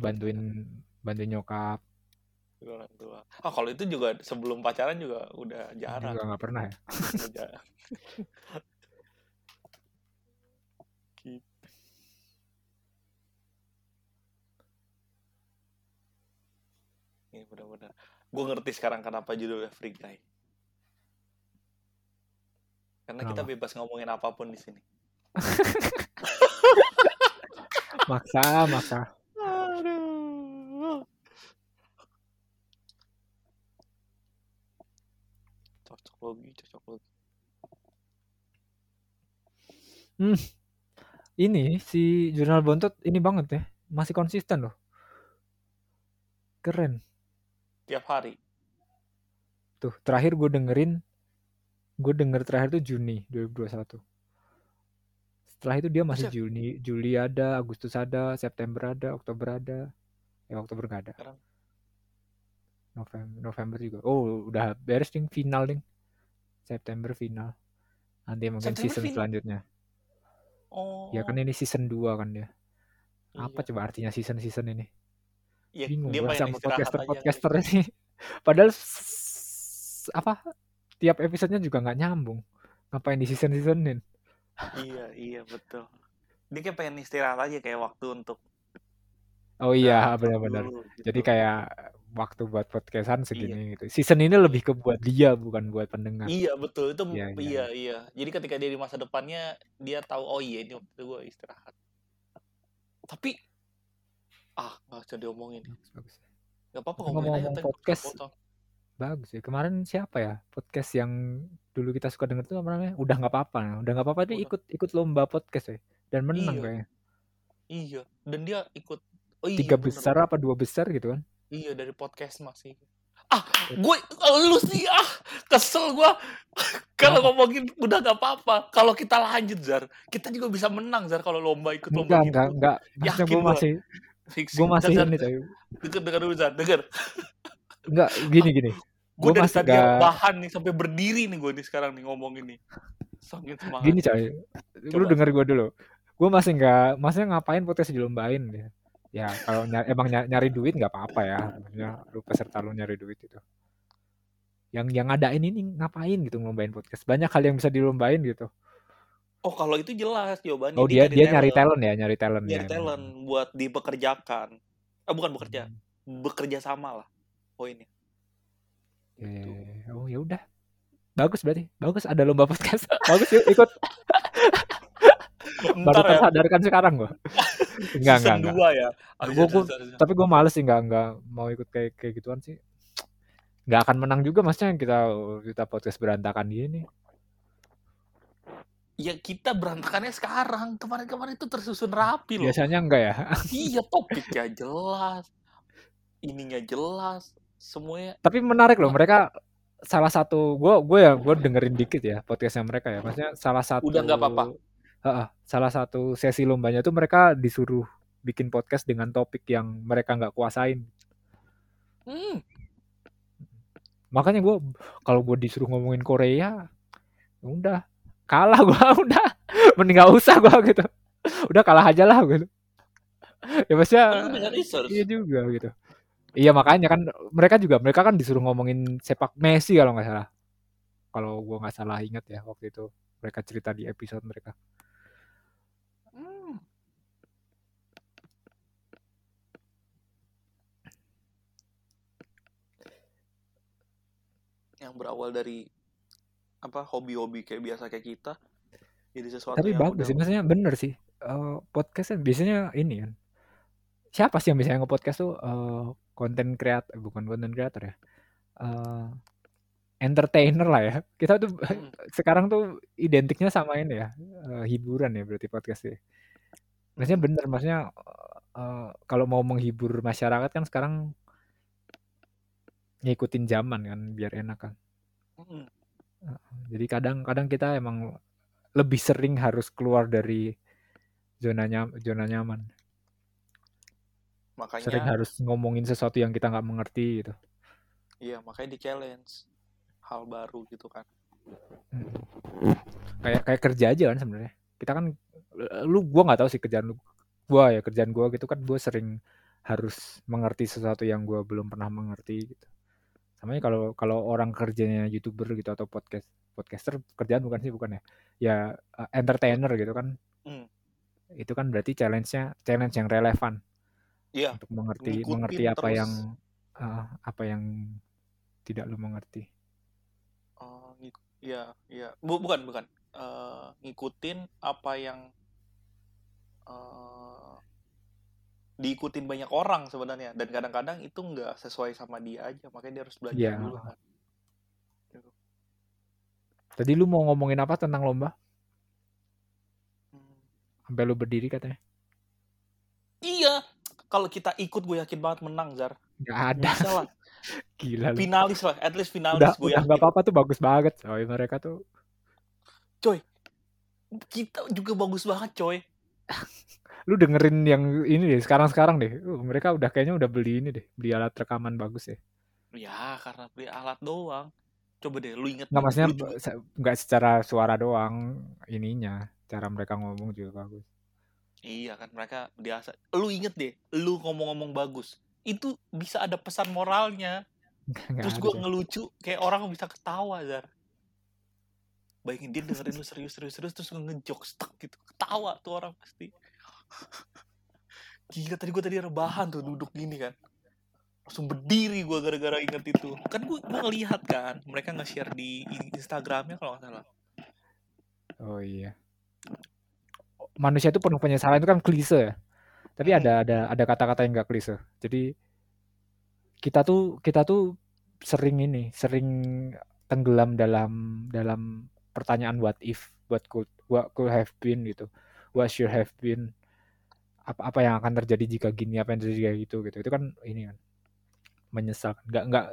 Bantuin bantuin nyokap. Orang tua. Ah kalau itu juga sebelum pacaran juga udah jarang. Juga nggak pernah ya udah jarang Gitu. Ini benar-benar gue ngerti sekarang kenapa judulnya Free Guy. Karena kita Kenapa? bebas ngomongin apa pun di sini. Maksa, maksa. Aduh. Cocok logi, cocok logi. Ini si Jurnal Bontot ini banget ya. Masih konsisten loh. Keren. Tiap hari. Tuh, terakhir gue dengerin gue denger terakhir tuh Juni 2021. Setelah itu dia masih Buset. Juni, Juli ada, Agustus ada, September ada, Oktober ada. Ya Oktober nggak ada. November, November juga. Oh, udah beres ding final ding. September final. Nanti mungkin September season final? selanjutnya. Oh. Ya kan ini season 2 kan dia. iya. Apa coba artinya season-season ini? Iya, Bingung dia sama istirahat aja. podcaster-podcaster ini. Padahal apa tiap episodenya juga nggak nyambung. Ngapain di season-seasonin? iya, iya betul. Dia kayak pengen istirahat aja kayak waktu untuk Oh iya, Nah, benar-benar. gitu. Jadi kayak waktu buat podcastan segini gitu. Season ini lebih ke buat dia bukan buat pendengar. Iya betul itu Iya, iya, iya, iya Jadi ketika dia di masa depannya dia tahu oh iya ini waktu gue istirahat. Tapi ah nggak usah diomongin. Bagus, bagus. Gak apa-apa ngomongin aja podcast, potong. Bagus ya. Kemarin siapa ya podcast yang dulu kita suka denger tuh apa namanya? Udah nggak apa-apa. Nah, Udah nggak apa-apa dia ikut ikut lomba podcast ya dan menang Iya. kayaknya. Iya dan dia ikut oh iya Tiga bener. besar apa dua besar gitu kan? Iya dari podcast masih. Ah gue lu sih ah kesel gue kalau ngomongin udah gak apa-apa. Kalau kita lanjut Zar kita juga bisa menang Zar kalau lomba ikut lomba Enggak, gitu. enggak, enggak. Maksudnya Yakin gue gua. masih Fix. gue masih ini coy. denger denger dulu Zar denger. Enggak, gini gini. Gue dari masih tadi enggak bahan nih sampai berdiri nih gue nih sekarang nih ngomongin nih. Saking semangat. gini coy. Lu Coba. denger gue dulu. Gue masih enggak, maksudnya ngapain podcast dilombain ya? Ya kalau ny- emang ny- nyari duit nggak apa-apa ya. Maksudnya lu peserta lu nyari duit itu. Yang yang ngadain ini ngapain gitu ngelombain podcast? Banyak hal yang bisa dilombain gitu. Oh kalau itu jelas jawabannya. Oh dia dia nyari talent ya, nyari talent ya. Nyari talent buat dipekerjakan. Ah bukan bekerja, Hmm. bekerja sama lah poinnya. Ya, ya, ya. Oh ya udah. Bagus berarti. Bagus ada lomba podcast. Bagus yuk ikut. Baru Ntar ya, tersadarkan sekarang gua. Enggak, enggak, season enggak. 2 ya. Abis Gua- itu gua- Tapi gue males sih nggak nggak mau ikut kayak kayak gituan sih. Nggak akan menang juga maksudnya kita kita podcast berantakan gini. Ya kita berantakannya sekarang. Kemarin-kemarin itu tersusun rapi loh. Biasanya enggak ya. iya topiknya jelas. Ininya jelas. Semuanya Tapi menarik loh mereka salah satu gue gue ya gue dengerin dikit ya podcastnya mereka ya. Maksudnya salah satu Udah nggak apa-apa. Heeh, salah satu sesi lombanya tuh mereka disuruh bikin podcast dengan topik yang mereka nggak kuasain. hmm, Makanya gue kalau gue disuruh ngomongin Korea, ya udah kalah gue udah mending gak usah gue gitu. Udah kalah aja lah gitu. Ya maksudnya kan iya juga gitu. Iya makanya kan mereka juga mereka kan disuruh ngomongin sepak Messi kalau nggak salah. Kalau gue nggak salah ingat ya waktu itu mereka cerita di episode mereka. Hmm. Yang berawal dari apa hobi-hobi kayak biasa kayak kita jadi sesuatu Tapi yang bagus sih maksudnya bener sih. Eh, podcastnya biasanya ini kan. Siapa sih yang biasanya nge-podcast tuh eh, konten kreator bukan konten kreator ya. Eh, entertainer lah ya. Kita tuh Hmm. sekarang tuh identiknya sama ini ya. eh, hiburan ya berarti podcast ya. Maksudnya Hmm. bener maksudnya eh, kalau mau menghibur masyarakat kan sekarang ngikutin zaman kan biar enak kan. Hmm. Jadi kadang-kadang kita emang lebih sering harus keluar dari zona nyam, zona nyaman. makanya Sering harus ngomongin sesuatu yang kita nggak mengerti gitu. iya makanya di challenge hal baru gitu kan Mm. Kayak kayak kerja aja kan sebenarnya. Kita kan lu gua nggak tahu sih kerjaan lu. Gua ya kerjaan gua gitu kan gua sering harus mengerti sesuatu yang gua belum pernah mengerti gitu. Samanya kalau kalau orang kerjanya YouTuber gitu atau podcast podcaster kerjaan bukan sih bukan ya. Ya eh, entertainer gitu kan. Hmm. Itu kan berarti challenge-nya challenge yang relevan iya untuk mengerti Ngikutin mengerti apa terus. yang eh, apa yang tidak lu mengerti Oh, ngik- iya, iya. Bu- bukan, bukan. Eh, ngikutin apa yang diikutin banyak orang sebenarnya. Dan kadang-kadang itu nggak sesuai sama dia aja. Makanya dia harus belajar Iya. dulu kan. tadi lu mau ngomongin apa tentang lomba Hmm. sampai lu berdiri katanya Iya. Kalau kita ikut gue yakin banget menang, Zar. nggak ada Bisa lah. gila lu Finalis lah. At least finalis udah gue udah yakin. nggak apa-apa tuh bagus banget coy mereka tuh Kita juga bagus banget, coy. lu dengerin yang ini deh sekarang-sekarang deh Uh, mereka udah kayaknya udah beli ini deh beli alat rekaman bagus ya Ya, karena beli alat doang. Coba deh, lu inget. nggak maksudnya nggak secara suara doang ininya cara mereka ngomong juga bagus Iya kan mereka biasa. Lu inget deh, lu ngomong-ngomong bagus. Itu bisa ada pesan moralnya. Nggak Terus gue ngelucu kayak orang bisa ketawa Zar. Bayangin dia dengerin lu serius-serius terus gue ngejok stuck gitu. Ketawa tuh orang pasti. Gila tadi gue tadi rebahan tuh duduk gini kan. Langsung berdiri gue gara-gara inget itu. Kan gue gue ngelihat kan mereka nge-share di Instagramnya kalau nggak salah. oh iya manusia itu penuh penyesalan itu kan klise ya tapi Hmm. ada ada ada kata-kata yang nggak klise jadi kita tuh kita tuh sering ini sering tenggelam dalam dalam pertanyaan what if what could what could have been gitu what should have been apa apa yang akan terjadi jika gini apa yang terjadi jika gitu gitu. Itu kan ini kan menyesal. Nggak nggak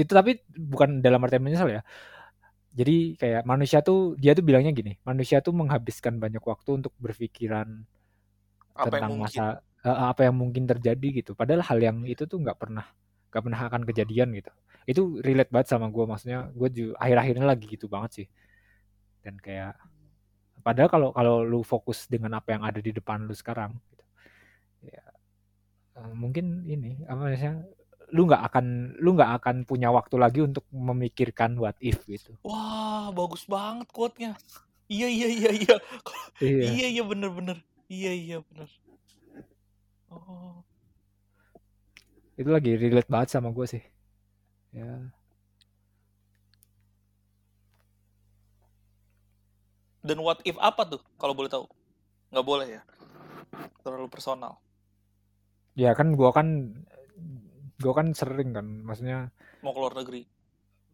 itu tapi bukan dalam arti menyesal ya. Jadi kayak manusia tuh dia tuh bilangnya gini manusia tuh menghabiskan banyak waktu untuk berpikiran Apa tentang masa apa yang mungkin terjadi gitu. Padahal hal yang itu tuh nggak pernah nggak pernah akan kejadian gitu. Itu relate banget sama gue maksudnya gue juga akhir-akhirnya lagi gitu banget sih. Dan kayak padahal kalau kalau lu fokus dengan apa yang ada di depan lu sekarang ya eh, mungkin ini apa namanya lu nggak akan lu nggak akan punya waktu lagi untuk memikirkan what if gitu Wah, bagus banget quote-nya. Iya, iya, iya, iya. iya Iya, iya, bener-bener. Iya, iya, bener. Oh, itu lagi relate banget sama gue sih ya dan what if apa tuh kalau boleh tahu? Nggak boleh ya? Terlalu personal. Ya kan gua kan gua kan sering kan maksudnya Mau keluar negeri.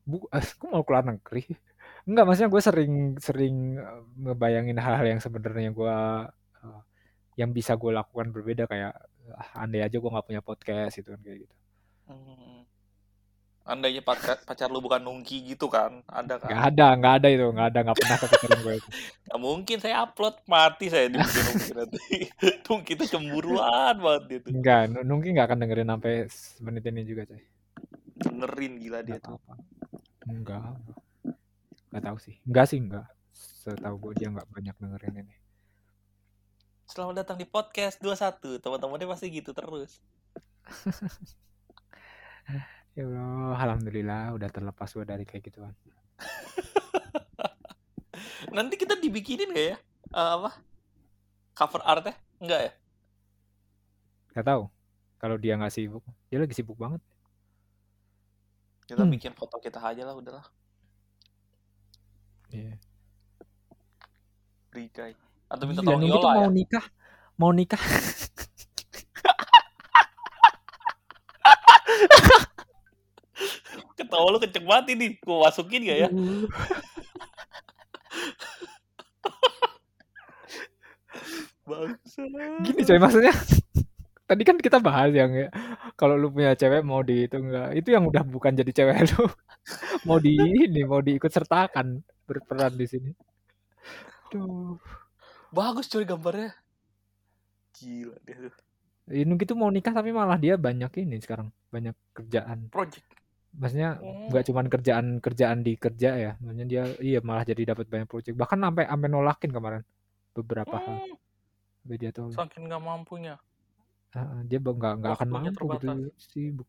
bu aku mau keluar negeri enggak maksudnya gue sering sering eh, ngebayangin hal-hal yang sebenarnya gua eh, yang bisa gue lakukan berbeda kayak ah, andai aja gue nggak punya podcast gitu kan kayak gitu Hmm. Andainya pacar, pacar lu bukan nungki gitu kan? Ada nggak kan? ada nggak ada itu nggak ada nggak pernah kepikiran gue itu Nggak mungkin saya upload mati saya di nungki nanti. Nungki itu cemburuan banget dia tuh. enggak nu- nungki nggak akan dengerin sampai semenit ini juga coy Benerin gila dia nggak tuh. apa enggak nggak tahu sih enggak sih enggak setahu gue dia nggak banyak dengerin ini Selamat datang di podcast 21. Teman-temannya pasti gitu terus. Ya Allah, alhamdulillah udah terlepas gue dari kayak gituan. Nanti kita dibikinin gak ya? Eh, apa? Cover artnya? Enggak ya? Gak tahu. Kalau dia nggak sibuk, dia lagi sibuk banget. Kita Hmm. bikin foto kita aja lah udahlah. Iya. Rikai. Atau minta tolong Yola ya? mau nikah, mau nikah. Ketawa lu kenceng banget ini. Gua masukin gak ya? Bangsa. Gini coy maksudnya. Tadi kan kita bahas yang ya, kalau lu punya cewek mau di itu enggak, itu yang udah bukan jadi cewek lu. mau di ini, mau diikut sertakan berperan di sini. Duh. Bagus coy gambarnya. Gila dia tuh. Nungki tuh mau nikah tapi malah dia banyak ini sekarang, banyak kerjaan. Project. Maksudnya Hmm. nggak cuman kerjaan kerjaan di kerja ya, maksudnya dia iya malah jadi dapat banyak proyek. Bahkan sampai sampai nolakin kemarin beberapa hal. Hmm, Sampai dia tuh saking gak mampunya. ah, dia nggak nggak akan mampu gitu terbatas. sibuk.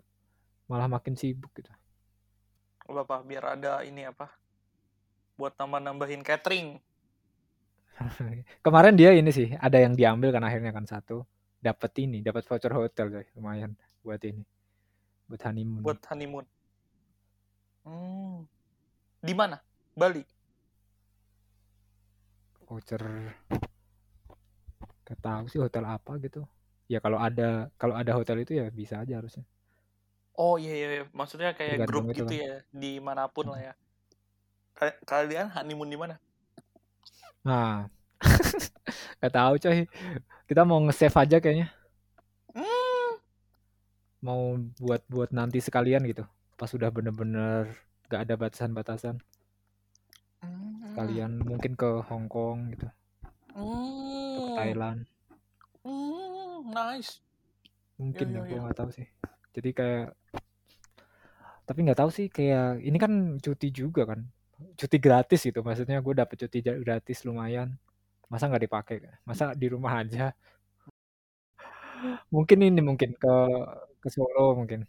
Malah makin sibuk gitu. Bapak biar ada ini apa? Buat nambah-nambahin catering. Kemarin dia ini sih ada yang diambil kan akhirnya kan satu dapat ini, dapat voucher hotel coy, lumayan buat ini. Buat honeymoon. Buat honeymoon. Hmm. Di mana? Bali. voucher gak tahu sih hotel apa gitu ya kalau ada kalau ada hotel itu ya bisa aja harusnya Oh iya iya, iya. maksudnya kayak Tergantung grup itu gitu ya, di mana pun lah ya. Ka- Kalian honeymoon di mana? nah gak tahu coy kita mau nge-save aja kayaknya Hmm. mau buat buat nanti sekalian gitu pas udah bener-bener gak ada batasan-batasan Hmm. sekalian mungkin ke Hong Kong gitu ke Hmm. Thailand Hmm. Nice. mungkin Iya, ya, iya, gue iya. nggak tahu sih jadi kayak tapi nggak tahu sih kayak ini kan cuti juga kan cuti gratis gitu maksudnya gue dapet cuti gratis lumayan masa nggak dipakai masa di rumah aja mungkin ini mungkin ke ke Solo mungkin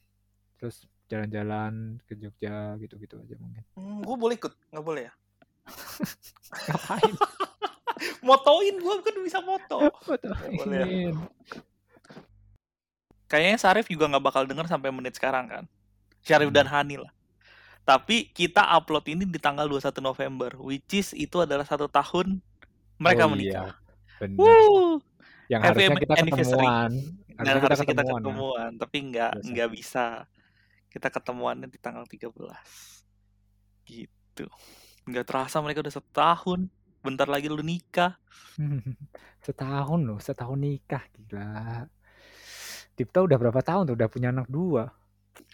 terus jalan-jalan ke Jogja gitu-gitu aja mungkin Hmm, gue boleh ikut, nggak boleh ya? ngapain Motoin gue kan bisa moto. Fotoin. boleh. Kayaknya Sarif juga nggak bakal denger sampai menit sekarang kan. Syarif Hmm. dan Hani lah. Tapi kita upload ini di tanggal 21 November, which is itu adalah satu tahun mereka Oh menikah. iya, bener. Wuh. yang harusnya kita ketemuan harusnya kita harusnya kita ketemuan, ya. ketemuan, tapi nggak nggak bisa. Kita ketemuannya di tanggal 13. Gitu. Nggak terasa mereka udah setahun. Bentar lagi lu nikah. setahun loh setahun nikah gila Dipta udah berapa tahun tuh udah punya anak dua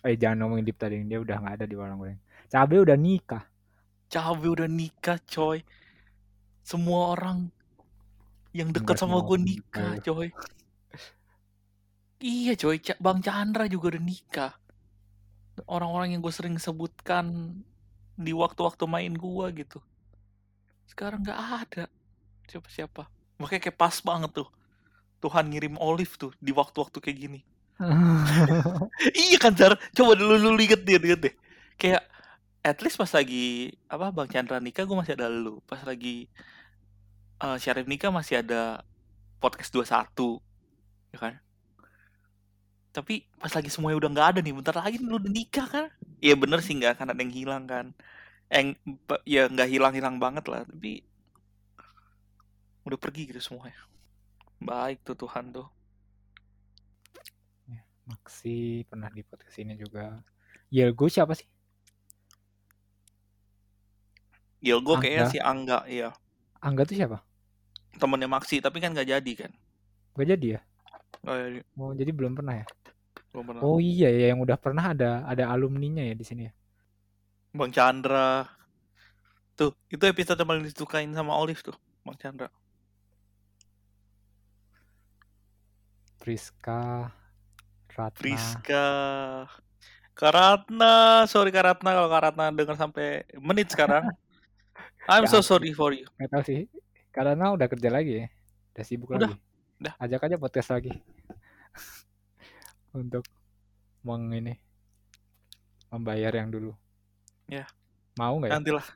eh jangan ngomongin Dipta deh dia udah nggak ada di warung goreng Cabe udah nikah Cabe udah nikah, coy. Semua orang yang Nggak sama gue nikah, coy. Iya, coy. Bang Chandra juga udah nikah. Orang-orang yang gue sering sebutkan di waktu-waktu main gua gitu. Sekarang nggak ada siapa-siapa. Makanya kayak pas banget tuh. Tuhan ngirim olive tuh di waktu-waktu kayak gini. iya kan Jar? Coba dulu lu lihat deh, lihat deh. Kayak at least pas lagi apa Bang Chandra nikah gue masih ada lu. Pas lagi eh Syarif nikah masih ada podcast 21. Ya kan? Tapi pas lagi semuanya udah nggak ada nih, bentar lagi lu udah nikah kan? Iya bener sih nggak akan ada yang hilang kan. Yang ya nggak hilang-hilang banget lah, tapi udah pergi gitu semuanya. Baik tuh Tuhan tuh. Maksi pernah di podcast ini juga Yelgo siapa sih Gilgo kayaknya si Angga, iya. Angga tuh siapa Temennya Maxi, tapi kan nggak jadi kan. gak jadi ya Oh, iya, oh jadi belum pernah ya belum pernah. oh iya ya yang udah pernah ada ada alumninya ya di sini ya Bang Chandra. Tuh, itu episode yang paling disukain sama Olive tuh, Bang Chandra. Priska Ratna Priska. Karatna, sorry Karatna kalau Karatna denger sampai menit sekarang. I'm so Ya, sorry for you. Gak tau sih karena udah kerja lagi ya udah sibuk Udah, lagi udah. ajak aja podcast lagi untuk meng ini membayar yang dulu Ya. mau nggak ya Nantilah.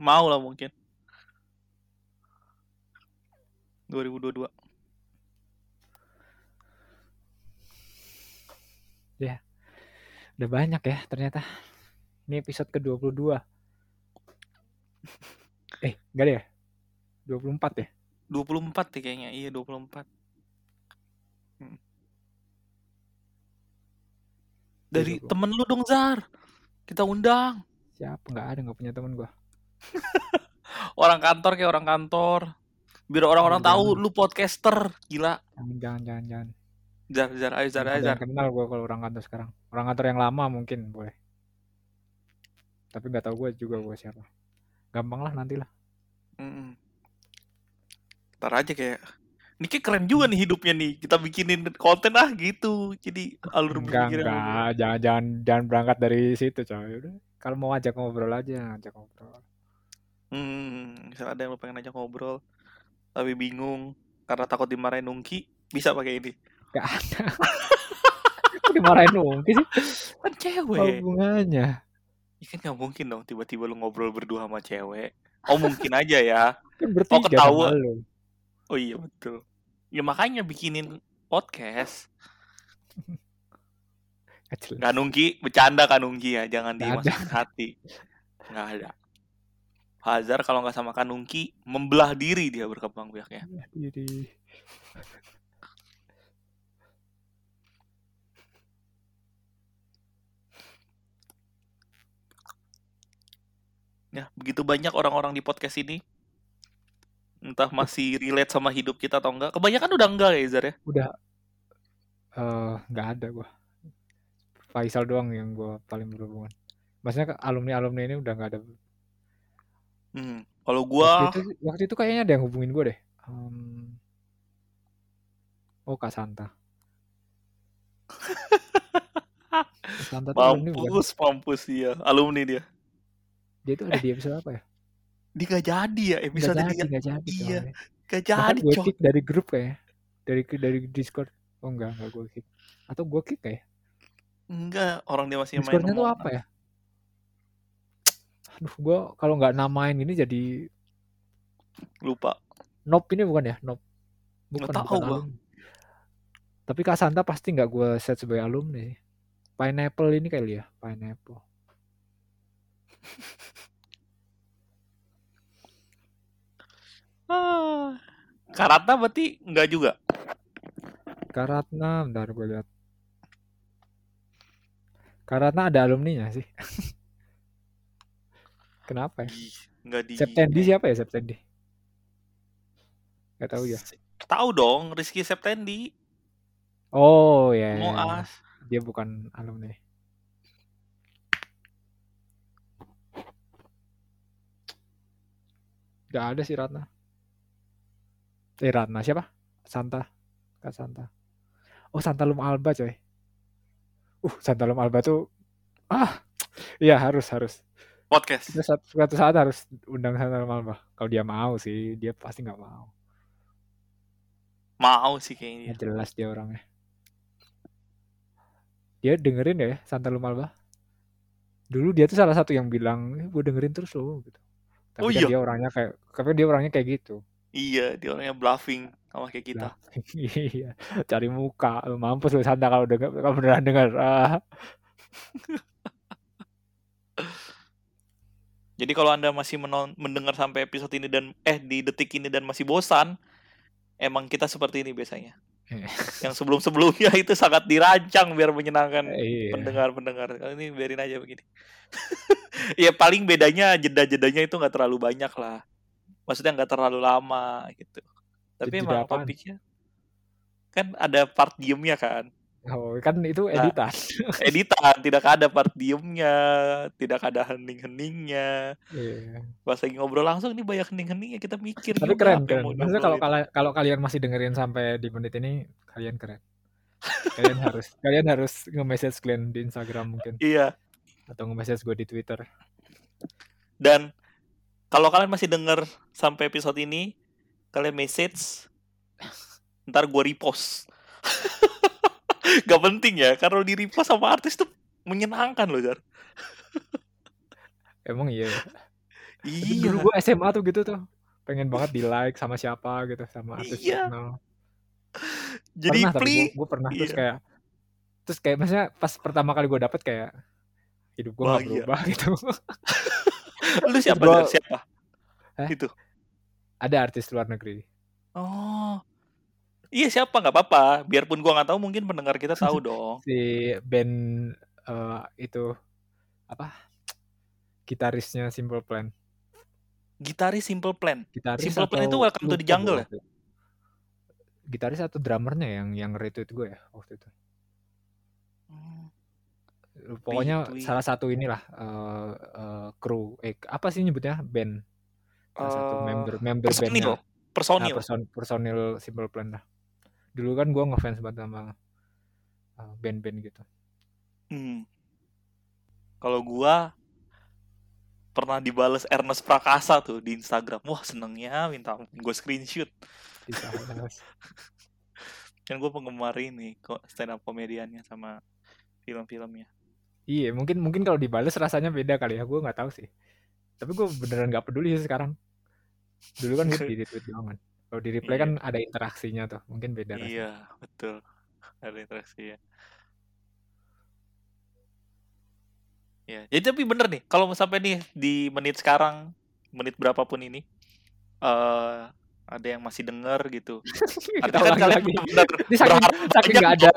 Mau lah mungkin. 2022. udah banyak ya ternyata ini episode ke 22 eh enggak deh ya 24 ya 24 deh kayaknya. Iya, 24. Hmm. Dari Iya, 24. temen lu dong, Zar. Kita undang. siapa nggak ada nggak punya temen gua Orang kantor kayak orang kantor. Biar orang-orang tahu jangan. lu podcaster. Gila. jangan jangan jangan jangan Zar, Zar, ayo Zar, ayo kenal gua kalau orang kantor sekarang orang kantor yang lama mungkin boleh tapi nggak tahu gua juga gua siapa gampang lah nanti lah Mm-mm. Ntar aja kayak ini kayak keren juga nih hidupnya nih. Kita bikinin konten ah gitu. Jadi alur enggak berpikirnya enggak jangan jangan jangan berangkat dari situ coy udah kalau mau ajak ngobrol aja ajak ngobrol Hmm, misal ada yang lu pengen ajak ngobrol tapi bingung karena takut dimarahin Nungki, bisa pakai ini. Gak ada. Dimarahin Nungki sih? Kan Apa cewek. hubungannya? Ya kan nggak mungkin dong tiba-tiba lu ngobrol berdua sama cewek. Oh mungkin aja ya. Kan bertiga Oh, ketawa. Oh iya betul. Ya makanya bikinin podcast. Kanungki bercanda Kanungki ya, jangan dimasukin hati. Nggak ada. Hazard kalau nggak sama Kanungki membelah diri dia berkembang biaknya. Diri. Ya, begitu banyak orang-orang di podcast ini. Entah masih relate sama hidup kita atau enggak. Kebanyakan udah enggak ya, Zar ya? Udah eh nggak ada gua. Faisal doang yang gua paling berhubungan. Maksudnya alumni-alumni ini udah nggak ada. Hmm. Kalau Waktu gua itu waktu itu kayaknya ada yang hubungin gua deh. Em, oh Kak Santa. Kak Santa tuh alumni bukan? mampus, mampus dia. Alumni dia. Dia tuh ada di episode apa ya? Dia nggak jadi ya episode jadi, dia. nggak jadi. Iya. Gak jadi, gue kick dari grup kayaknya. Dari dari Discord. Oh enggak, enggak gue kick. Atau gue kick kayak. Enggak, orang dia masih main Discordnya tuh apa ya? Aduh, gue kalau nggak namain ini jadi Lupa. Nop ini bukan ya? Nop. Bukan, Nggak tahu bukan. Tapi Kak Santa pasti nggak gue set sebagai alumni. Pineapple ini kali ya, Pineapple. Ah. Karata berarti enggak juga. Karatna, bentar gue lihat. Karatna ada alumninya sih. Kenapa ya? Enggak di Septendi siapa ya Septendi? Gak tahu ya. Tahu dong, Rizky Septendi, Oh ya, ya. Moas. dia bukan alumni. Gak ada sih Ratna. Eh Ratna siapa? Santa. Kak Santa. Oh Santalum Alba coy. Uh Santalum Alba tuh ah iya harus harus. Podcast. Kita suatu, suatu saat harus undang Santalum Alba. Kalau dia mau sih, dia pasti nggak mau. Mau sih kayaknya. Nggak jelas dia orangnya. Dia dengerin ya Santalum Alba. Dulu dia tuh salah satu yang bilang, eh, gue dengerin terus loh gitu. Tapi Oh kan iya? dia orangnya kayak, tapi dia orangnya kayak gitu. Iya, dia orangnya bluffing sama kayak kita. Iya, cari muka. Mampus lu Santa kalau denger, kalau beneran denger. Ah. Jadi kalau Anda masih menon- mendengar sampai episode ini dan eh di detik ini dan masih bosan, emang kita seperti ini biasanya. Eh. Yang sebelum-sebelumnya itu sangat dirancang biar menyenangkan Iya. pendengar-pendengar. Kali ini biarin aja begini. ya paling bedanya jeda-jedanya itu nggak terlalu banyak lah. Maksudnya nggak terlalu lama gitu. Tapi Jeda emang apaan? topiknya kan ada part diemnya kan. Oh, kan itu Nah. editan. Editan tidak ada part diemnya, tidak ada hening-heningnya. Iya. Pas lagi ngobrol langsung nih banyak hening-heningnya kita mikir Tapi juga keren, mau Maksudnya kalau kalau kalian masih dengerin sampai di menit ini, kalian keren. Kalian harus kalian harus nge-message Glenn di Instagram mungkin Iya. atau nge-message gue di Twitter. Dan kalau kalian masih denger sampai episode ini, kalian message, ntar gue repost. Gak penting ya, karena di repost sama artis tuh menyenangkan loh, Jar. Emang iya. ya? Iya, Dulu gue SMA tuh gitu tuh. Pengen banget di like sama siapa gitu sama artis Iya. terkenal. jadi Pernah tapi pli. gue pernah terus Iya. kayak terus kayak maksudnya pas pertama kali gue dapet kayak hidup gue nggak Bahagia. berubah gitu. Lu siapa, gua-? Siapa? Hah? Itu. Ada artis luar negeri. Oh. Iya siapa nggak apa-apa. Biarpun gua nggak tahu, mungkin pendengar kita tahu dong. Si band eh, itu apa? Gitarisnya Simple Plan. Gitaris Simple Plan. Gitaris Simple Plan itu Welcome to the Jungle ya? Gitaris atau drummernya yang yang retweet gue ya waktu itu. Hmm. Pokoknya salah satu inilah eh eh, kru eh apa sih nyebutnya band salah satu Eh, member member personil, bandnya nah, personil. person, personil Simple Plan lah. Dulu kan gue ngefans banget sama eh, band-band gitu. Hmm. Kalau gua pernah dibales Ernest Prakasa tuh di Instagram. Wah senengnya minta gue screenshot. Kan gue penggemar ini kok stand up komediannya sama film-filmnya. Iya mungkin mungkin kalau dibales rasanya beda kali ya gue nggak tahu sih. Tapi gue beneran nggak peduli sih sekarang. Dulu kan gue di retweet doang kan. Kalau di reply Iya. kan ada interaksinya tuh, mungkin beda rasanya. Iya betul. Ada interaksi ya. Ya, jadi tapi bener nih, kalau sampai nih di menit sekarang, menit berapapun ini, eh ada yang masih denger gitu. Artinya kan kalian lagi. bener-bener Ini saking, saking nggak ada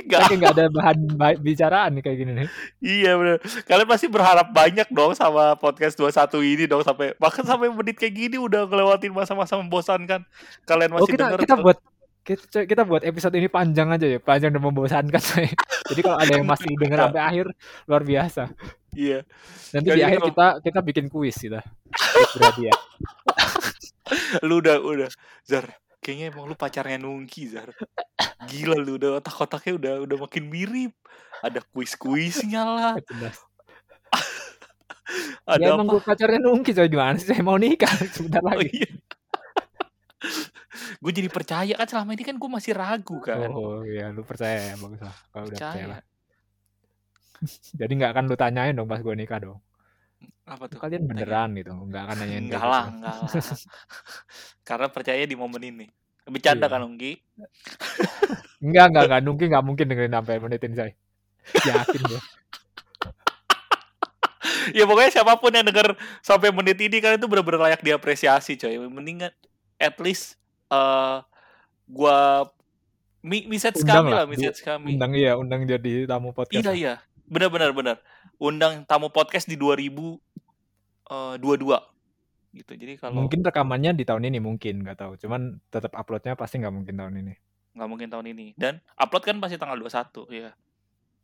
Nggak, saking nggak ada bahan ba- bicaraan nih kayak gini nih. iya bener. Kalian pasti berharap banyak dong sama podcast 21 ini dong sampai bahkan sampai menit kayak gini udah ngelewatin masa-masa membosankan. Kalian Oh masih kita denger kita tuh. buat kita, kita buat episode ini panjang aja ya, panjang dan membosankan. Jadi kalau ada yang masih denger sampai akhir luar biasa. Iya. Nanti Nggak, di jadi akhir kita kita bikin kuis kita. Kuis berhadiah. Lu udah udah Zar, kayaknya emang lu pacarnya Nungki Zar. Gila lu udah otak-otaknya udah udah makin mirip. Ada kuis-kuisnya lah. Ada ya emang apa? gue pacarnya nungki coy gimana sih saya mau nikah sebentar Oh lagi. iya. gue jadi percaya kan selama ini kan gue masih ragu kan. Oh iya lu percaya ya bagus lah kalau udah percaya lah. percaya. Jadi nggak akan lu tanyain dong pas gue nikah dong. Apa tuh? Kalian beneran gitu nggak akan nanyain Enggak kayak lah, gitu. enggak lah. Karena percaya di momen ini. Bercanda Iya. kan Ungki? Enggak enggak enggak nungki nggak mungkin dengerin sampai menit ini saya. Yakin gue. ya pokoknya siapa pun yang denger sampai menit ini kan itu benar-benar layak diapresiasi coy. Mendingan at least eh gua mi Undang kami lah, lah, message kami. Undang iya undang jadi tamu podcast. Iya iya. Benar benar benar. Undang tamu podcast di 2022 gitu. Jadi kalau Mungkin rekamannya di tahun ini mungkin nggak tahu. Cuman tetap uploadnya pasti nggak mungkin tahun ini. nggak mungkin tahun ini dan upload kan pasti tanggal 21 ya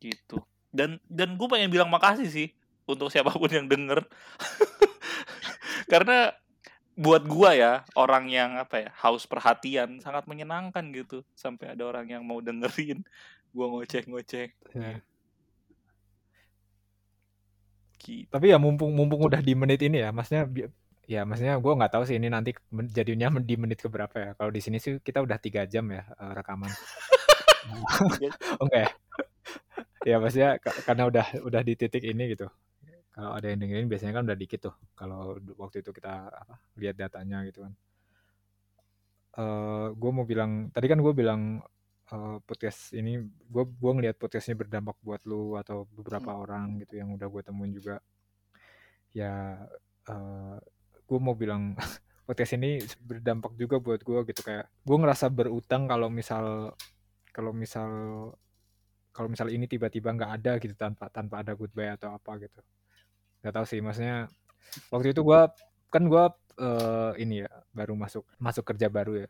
gitu dan dan gue pengen bilang makasih sih untuk siapa pun yang denger karena buat gua ya orang yang apa ya haus perhatian sangat menyenangkan gitu sampai ada orang yang mau dengerin gua ngoceh-ngoceh Ya. Tapi ya mumpung mumpung udah di menit ini ya, maksudnya ya maksudnya gue nggak tahu sih ini nanti jadinya di menit keberapa ya. Kalau di sini sih kita udah tiga jam ya eh, rekaman. Oke. ya maksudnya ka- karena udah udah di titik ini gitu. Kalau ada yang dengerin biasanya kan udah dikit tuh. Kalau waktu itu kita apa lihat datanya gitu kan. Eh gue mau bilang tadi kan gue bilang eh, podcast ini gue gua ngelihat podcast ini berdampak buat lu atau beberapa orang gitu yang udah gue temuin juga. Ya eh gue mau bilang podcast ini berdampak juga buat gue gitu. Kayak gue ngerasa berutang kalau misal kalau misal kalau misal ini tiba-tiba nggak ada gitu tanpa tanpa ada goodbye atau apa gitu. Nggak tahu sih maksudnya waktu itu gue kan gue eh, ini ya baru masuk masuk kerja baru ya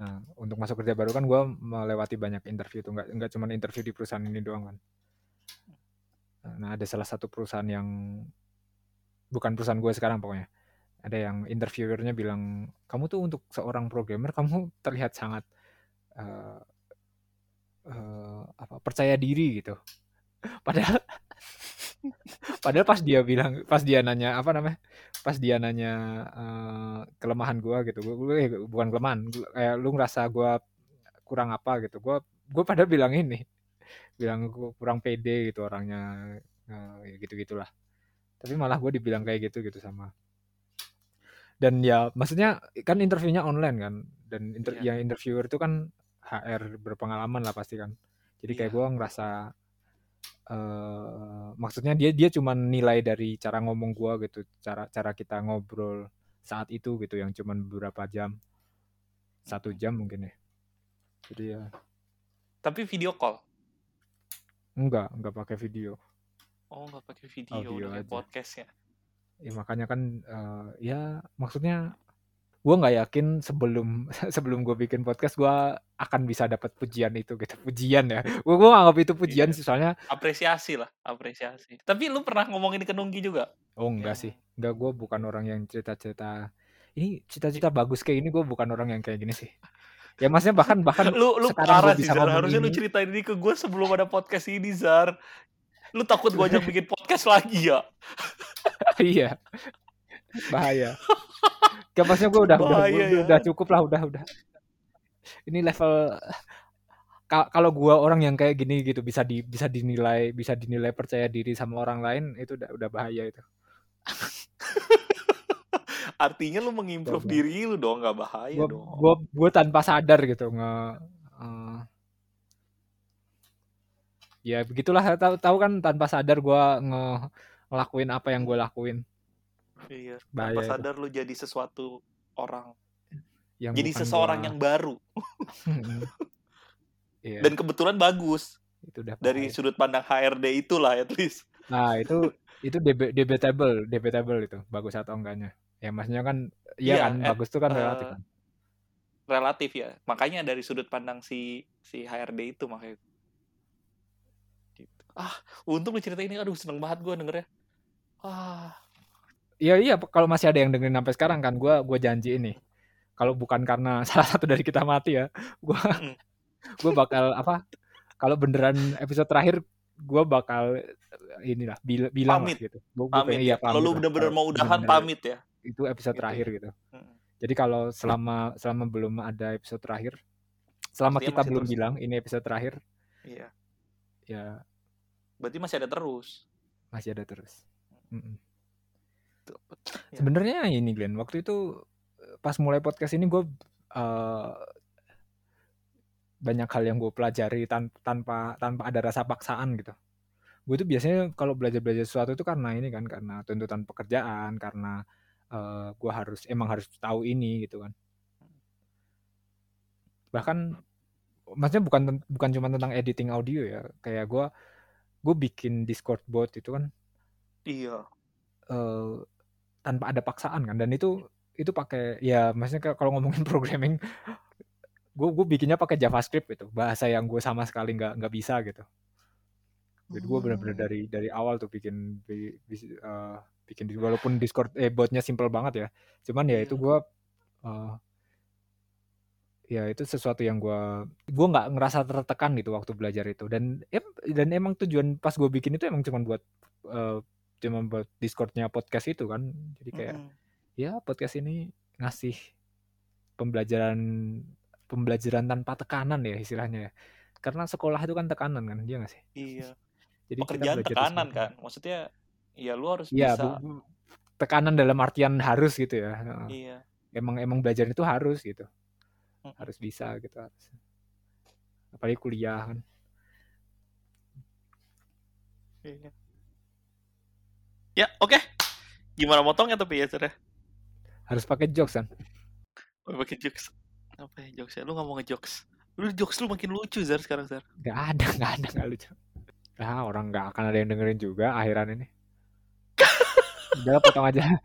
nah untuk masuk kerja baru kan gue melewati banyak interview tuh nggak nggak cuma interview di perusahaan ini doang kan. Nah ada salah satu perusahaan yang bukan perusahaan gue sekarang pokoknya ada yang interviewernya bilang kamu tuh untuk seorang programmer kamu terlihat sangat eh, eh, apa percaya diri gitu. Padahal padahal pas dia bilang pas dia nanya apa namanya pas dia nanya eh, kelemahan gua gitu gua, gua- eh, bukan kelemahan gua- kayak lu ngerasa gua kurang apa gitu gua gua pada bilang ini bilang gua kurang pede gitu orangnya eh, ya gitu gitulah tapi malah gue dibilang kayak gitu gitu sama dan ya maksudnya kan interviewnya online kan dan inter- Iya. yang interviewer itu kan HR berpengalaman lah pasti kan jadi kayak Iya. gue ngerasa eh maksudnya dia dia cuma nilai dari cara ngomong gua gitu cara cara kita ngobrol saat itu gitu yang cuman beberapa jam. Satu jam mungkin ya. Jadi ya. Tapi video call? Enggak enggak pakai video. Oh nggak pakai video kayak aja. podcast ya? Ya makanya kan eh, ya maksudnya gua nggak yakin sebelum sebelum gue bikin podcast gua akan bisa dapat pujian itu gitu. Pujian ya. Gua gua anggap itu pujian Iya. soalnya apresiasi lah apresiasi. Tapi lu pernah ngomongin ke Nungki juga? Oh enggak sih. Enggak gue bukan orang yang cerita-cerita. Ini cita-cita bagus kayak ini gue bukan orang yang kayak gini sih. Ya maksudnya bahkan bahkan lu lu parah sih Zar. harusnya lu ini. ceritain ini ke gue sebelum ada podcast ini Zar. Lu takut gue ajak bikin podcast lagi ya? Iya bahaya. Gak maksudnya gue udah udah, Bahaya udah, ya. udah cukup lah udah udah. Ini level ka- kalau gua orang yang kayak gini gitu bisa di bisa dinilai bisa dinilai percaya diri sama orang lain itu udah udah bahaya itu. Artinya lu mengimprove Coba. diri lu dong nggak bahaya gua, dong. gua gua tanpa sadar gitu nge eh, ya begitulah tahu tahu kan tanpa sadar gue nge ngelakuin apa yang gue lakuin Iya. Bahaya Tanpa itu. sadar lu jadi sesuatu orang. yang jadi seseorang gua- yang baru. Iya, Dan kebetulan bagus. itu udah Dari bahaya. sudut pandang HRD itulah at least. nah itu itu deb- debatable debatable itu bagus atau enggaknya ya maksudnya kan iya Iya, kan eh, bagus itu kan eh, relatif kan Relatif ya. Makanya dari sudut pandang si si HRD itu makanya. Gitu. Ah, untung lu cerita ini. Aduh, seneng banget gue dengernya. Ah, Iya iya kalau masih ada yang dengerin sampai sekarang kan gua gua janji ini. Kalau bukan karena salah satu dari kita mati ya, gua Mm. gua bakal apa? Kalau beneran episode terakhir gua bakal inilah bil- bilang lah Pamit. gitu. Gua, gua pamit ya. iya, Kalau lu lah. bener-bener mau udahan bener-bener pamit ya. Itu episode Gitu terakhir ya. gitu. Mm. Jadi kalau selama selama belum ada episode terakhir, selama Artinya kita belum terus. bilang ini episode terakhir, Iya. ya Berarti masih ada terus. masih ada terus. Mm-mm. Tuh. Ya. Sebenarnya ini Glenn, waktu itu eh, pas mulai podcast ini gue banyak hal yang gue pelajari tan- tanpa tanpa ada rasa paksaan gitu. Gue tuh biasanya kalau belajar belajar sesuatu itu karena ini kan karena tuntutan pekerjaan, karena gue harus emang harus tahu ini gitu kan. Bahkan maksudnya bukan bukan cuma tentang editing audio ya, kayak gue gue bikin Discord bot itu kan Iya. Eh, tanpa ada paksaan kan. Dan itu itu pakai ya maksudnya kalau ngomongin programming gue gue bikinnya pakai JavaScript itu bahasa yang gue sama sekali nggak nggak bisa gitu. Jadi gue benar-benar Hmm. dari dari awal tuh bikin bi- bis- eh, bikin walaupun Discord eh botnya simple banget ya. Cuman ya itu Iya. gue eh, ya itu sesuatu yang gue gue nggak ngerasa tertekan gitu waktu belajar itu. Dan em, dan emang tujuan pas gue bikin itu emang cuma buat eh, cuma buat Discordnya podcast itu kan jadi kayak Mm-mm. ya podcast ini ngasih pembelajaran pembelajaran tanpa tekanan ya istilahnya ya karena sekolah itu kan tekanan kan dia nggak sih Iya. jadi Pekerjaan tekanan kan. Maksudnya ya lu harus Iya, bisa. bu- tekanan dalam artian harus gitu ya. Iya. emang emang belajar itu harus gitu harus bisa gitu harus apalagi kuliah kan Iya. Ya, oke. Gimana motongnya tapi ya, Cer, ya? harus pakai jokes kan Oh, pakai jokes. Apa ya jokesnya? Lu nggak mau ngejokes. Lu jokes lu makin lucu, Zar, sekarang, Zar. nggak ada nggak ada nggak lucu ah orang nggak akan ada yang dengerin juga akhiran ini udah potong aja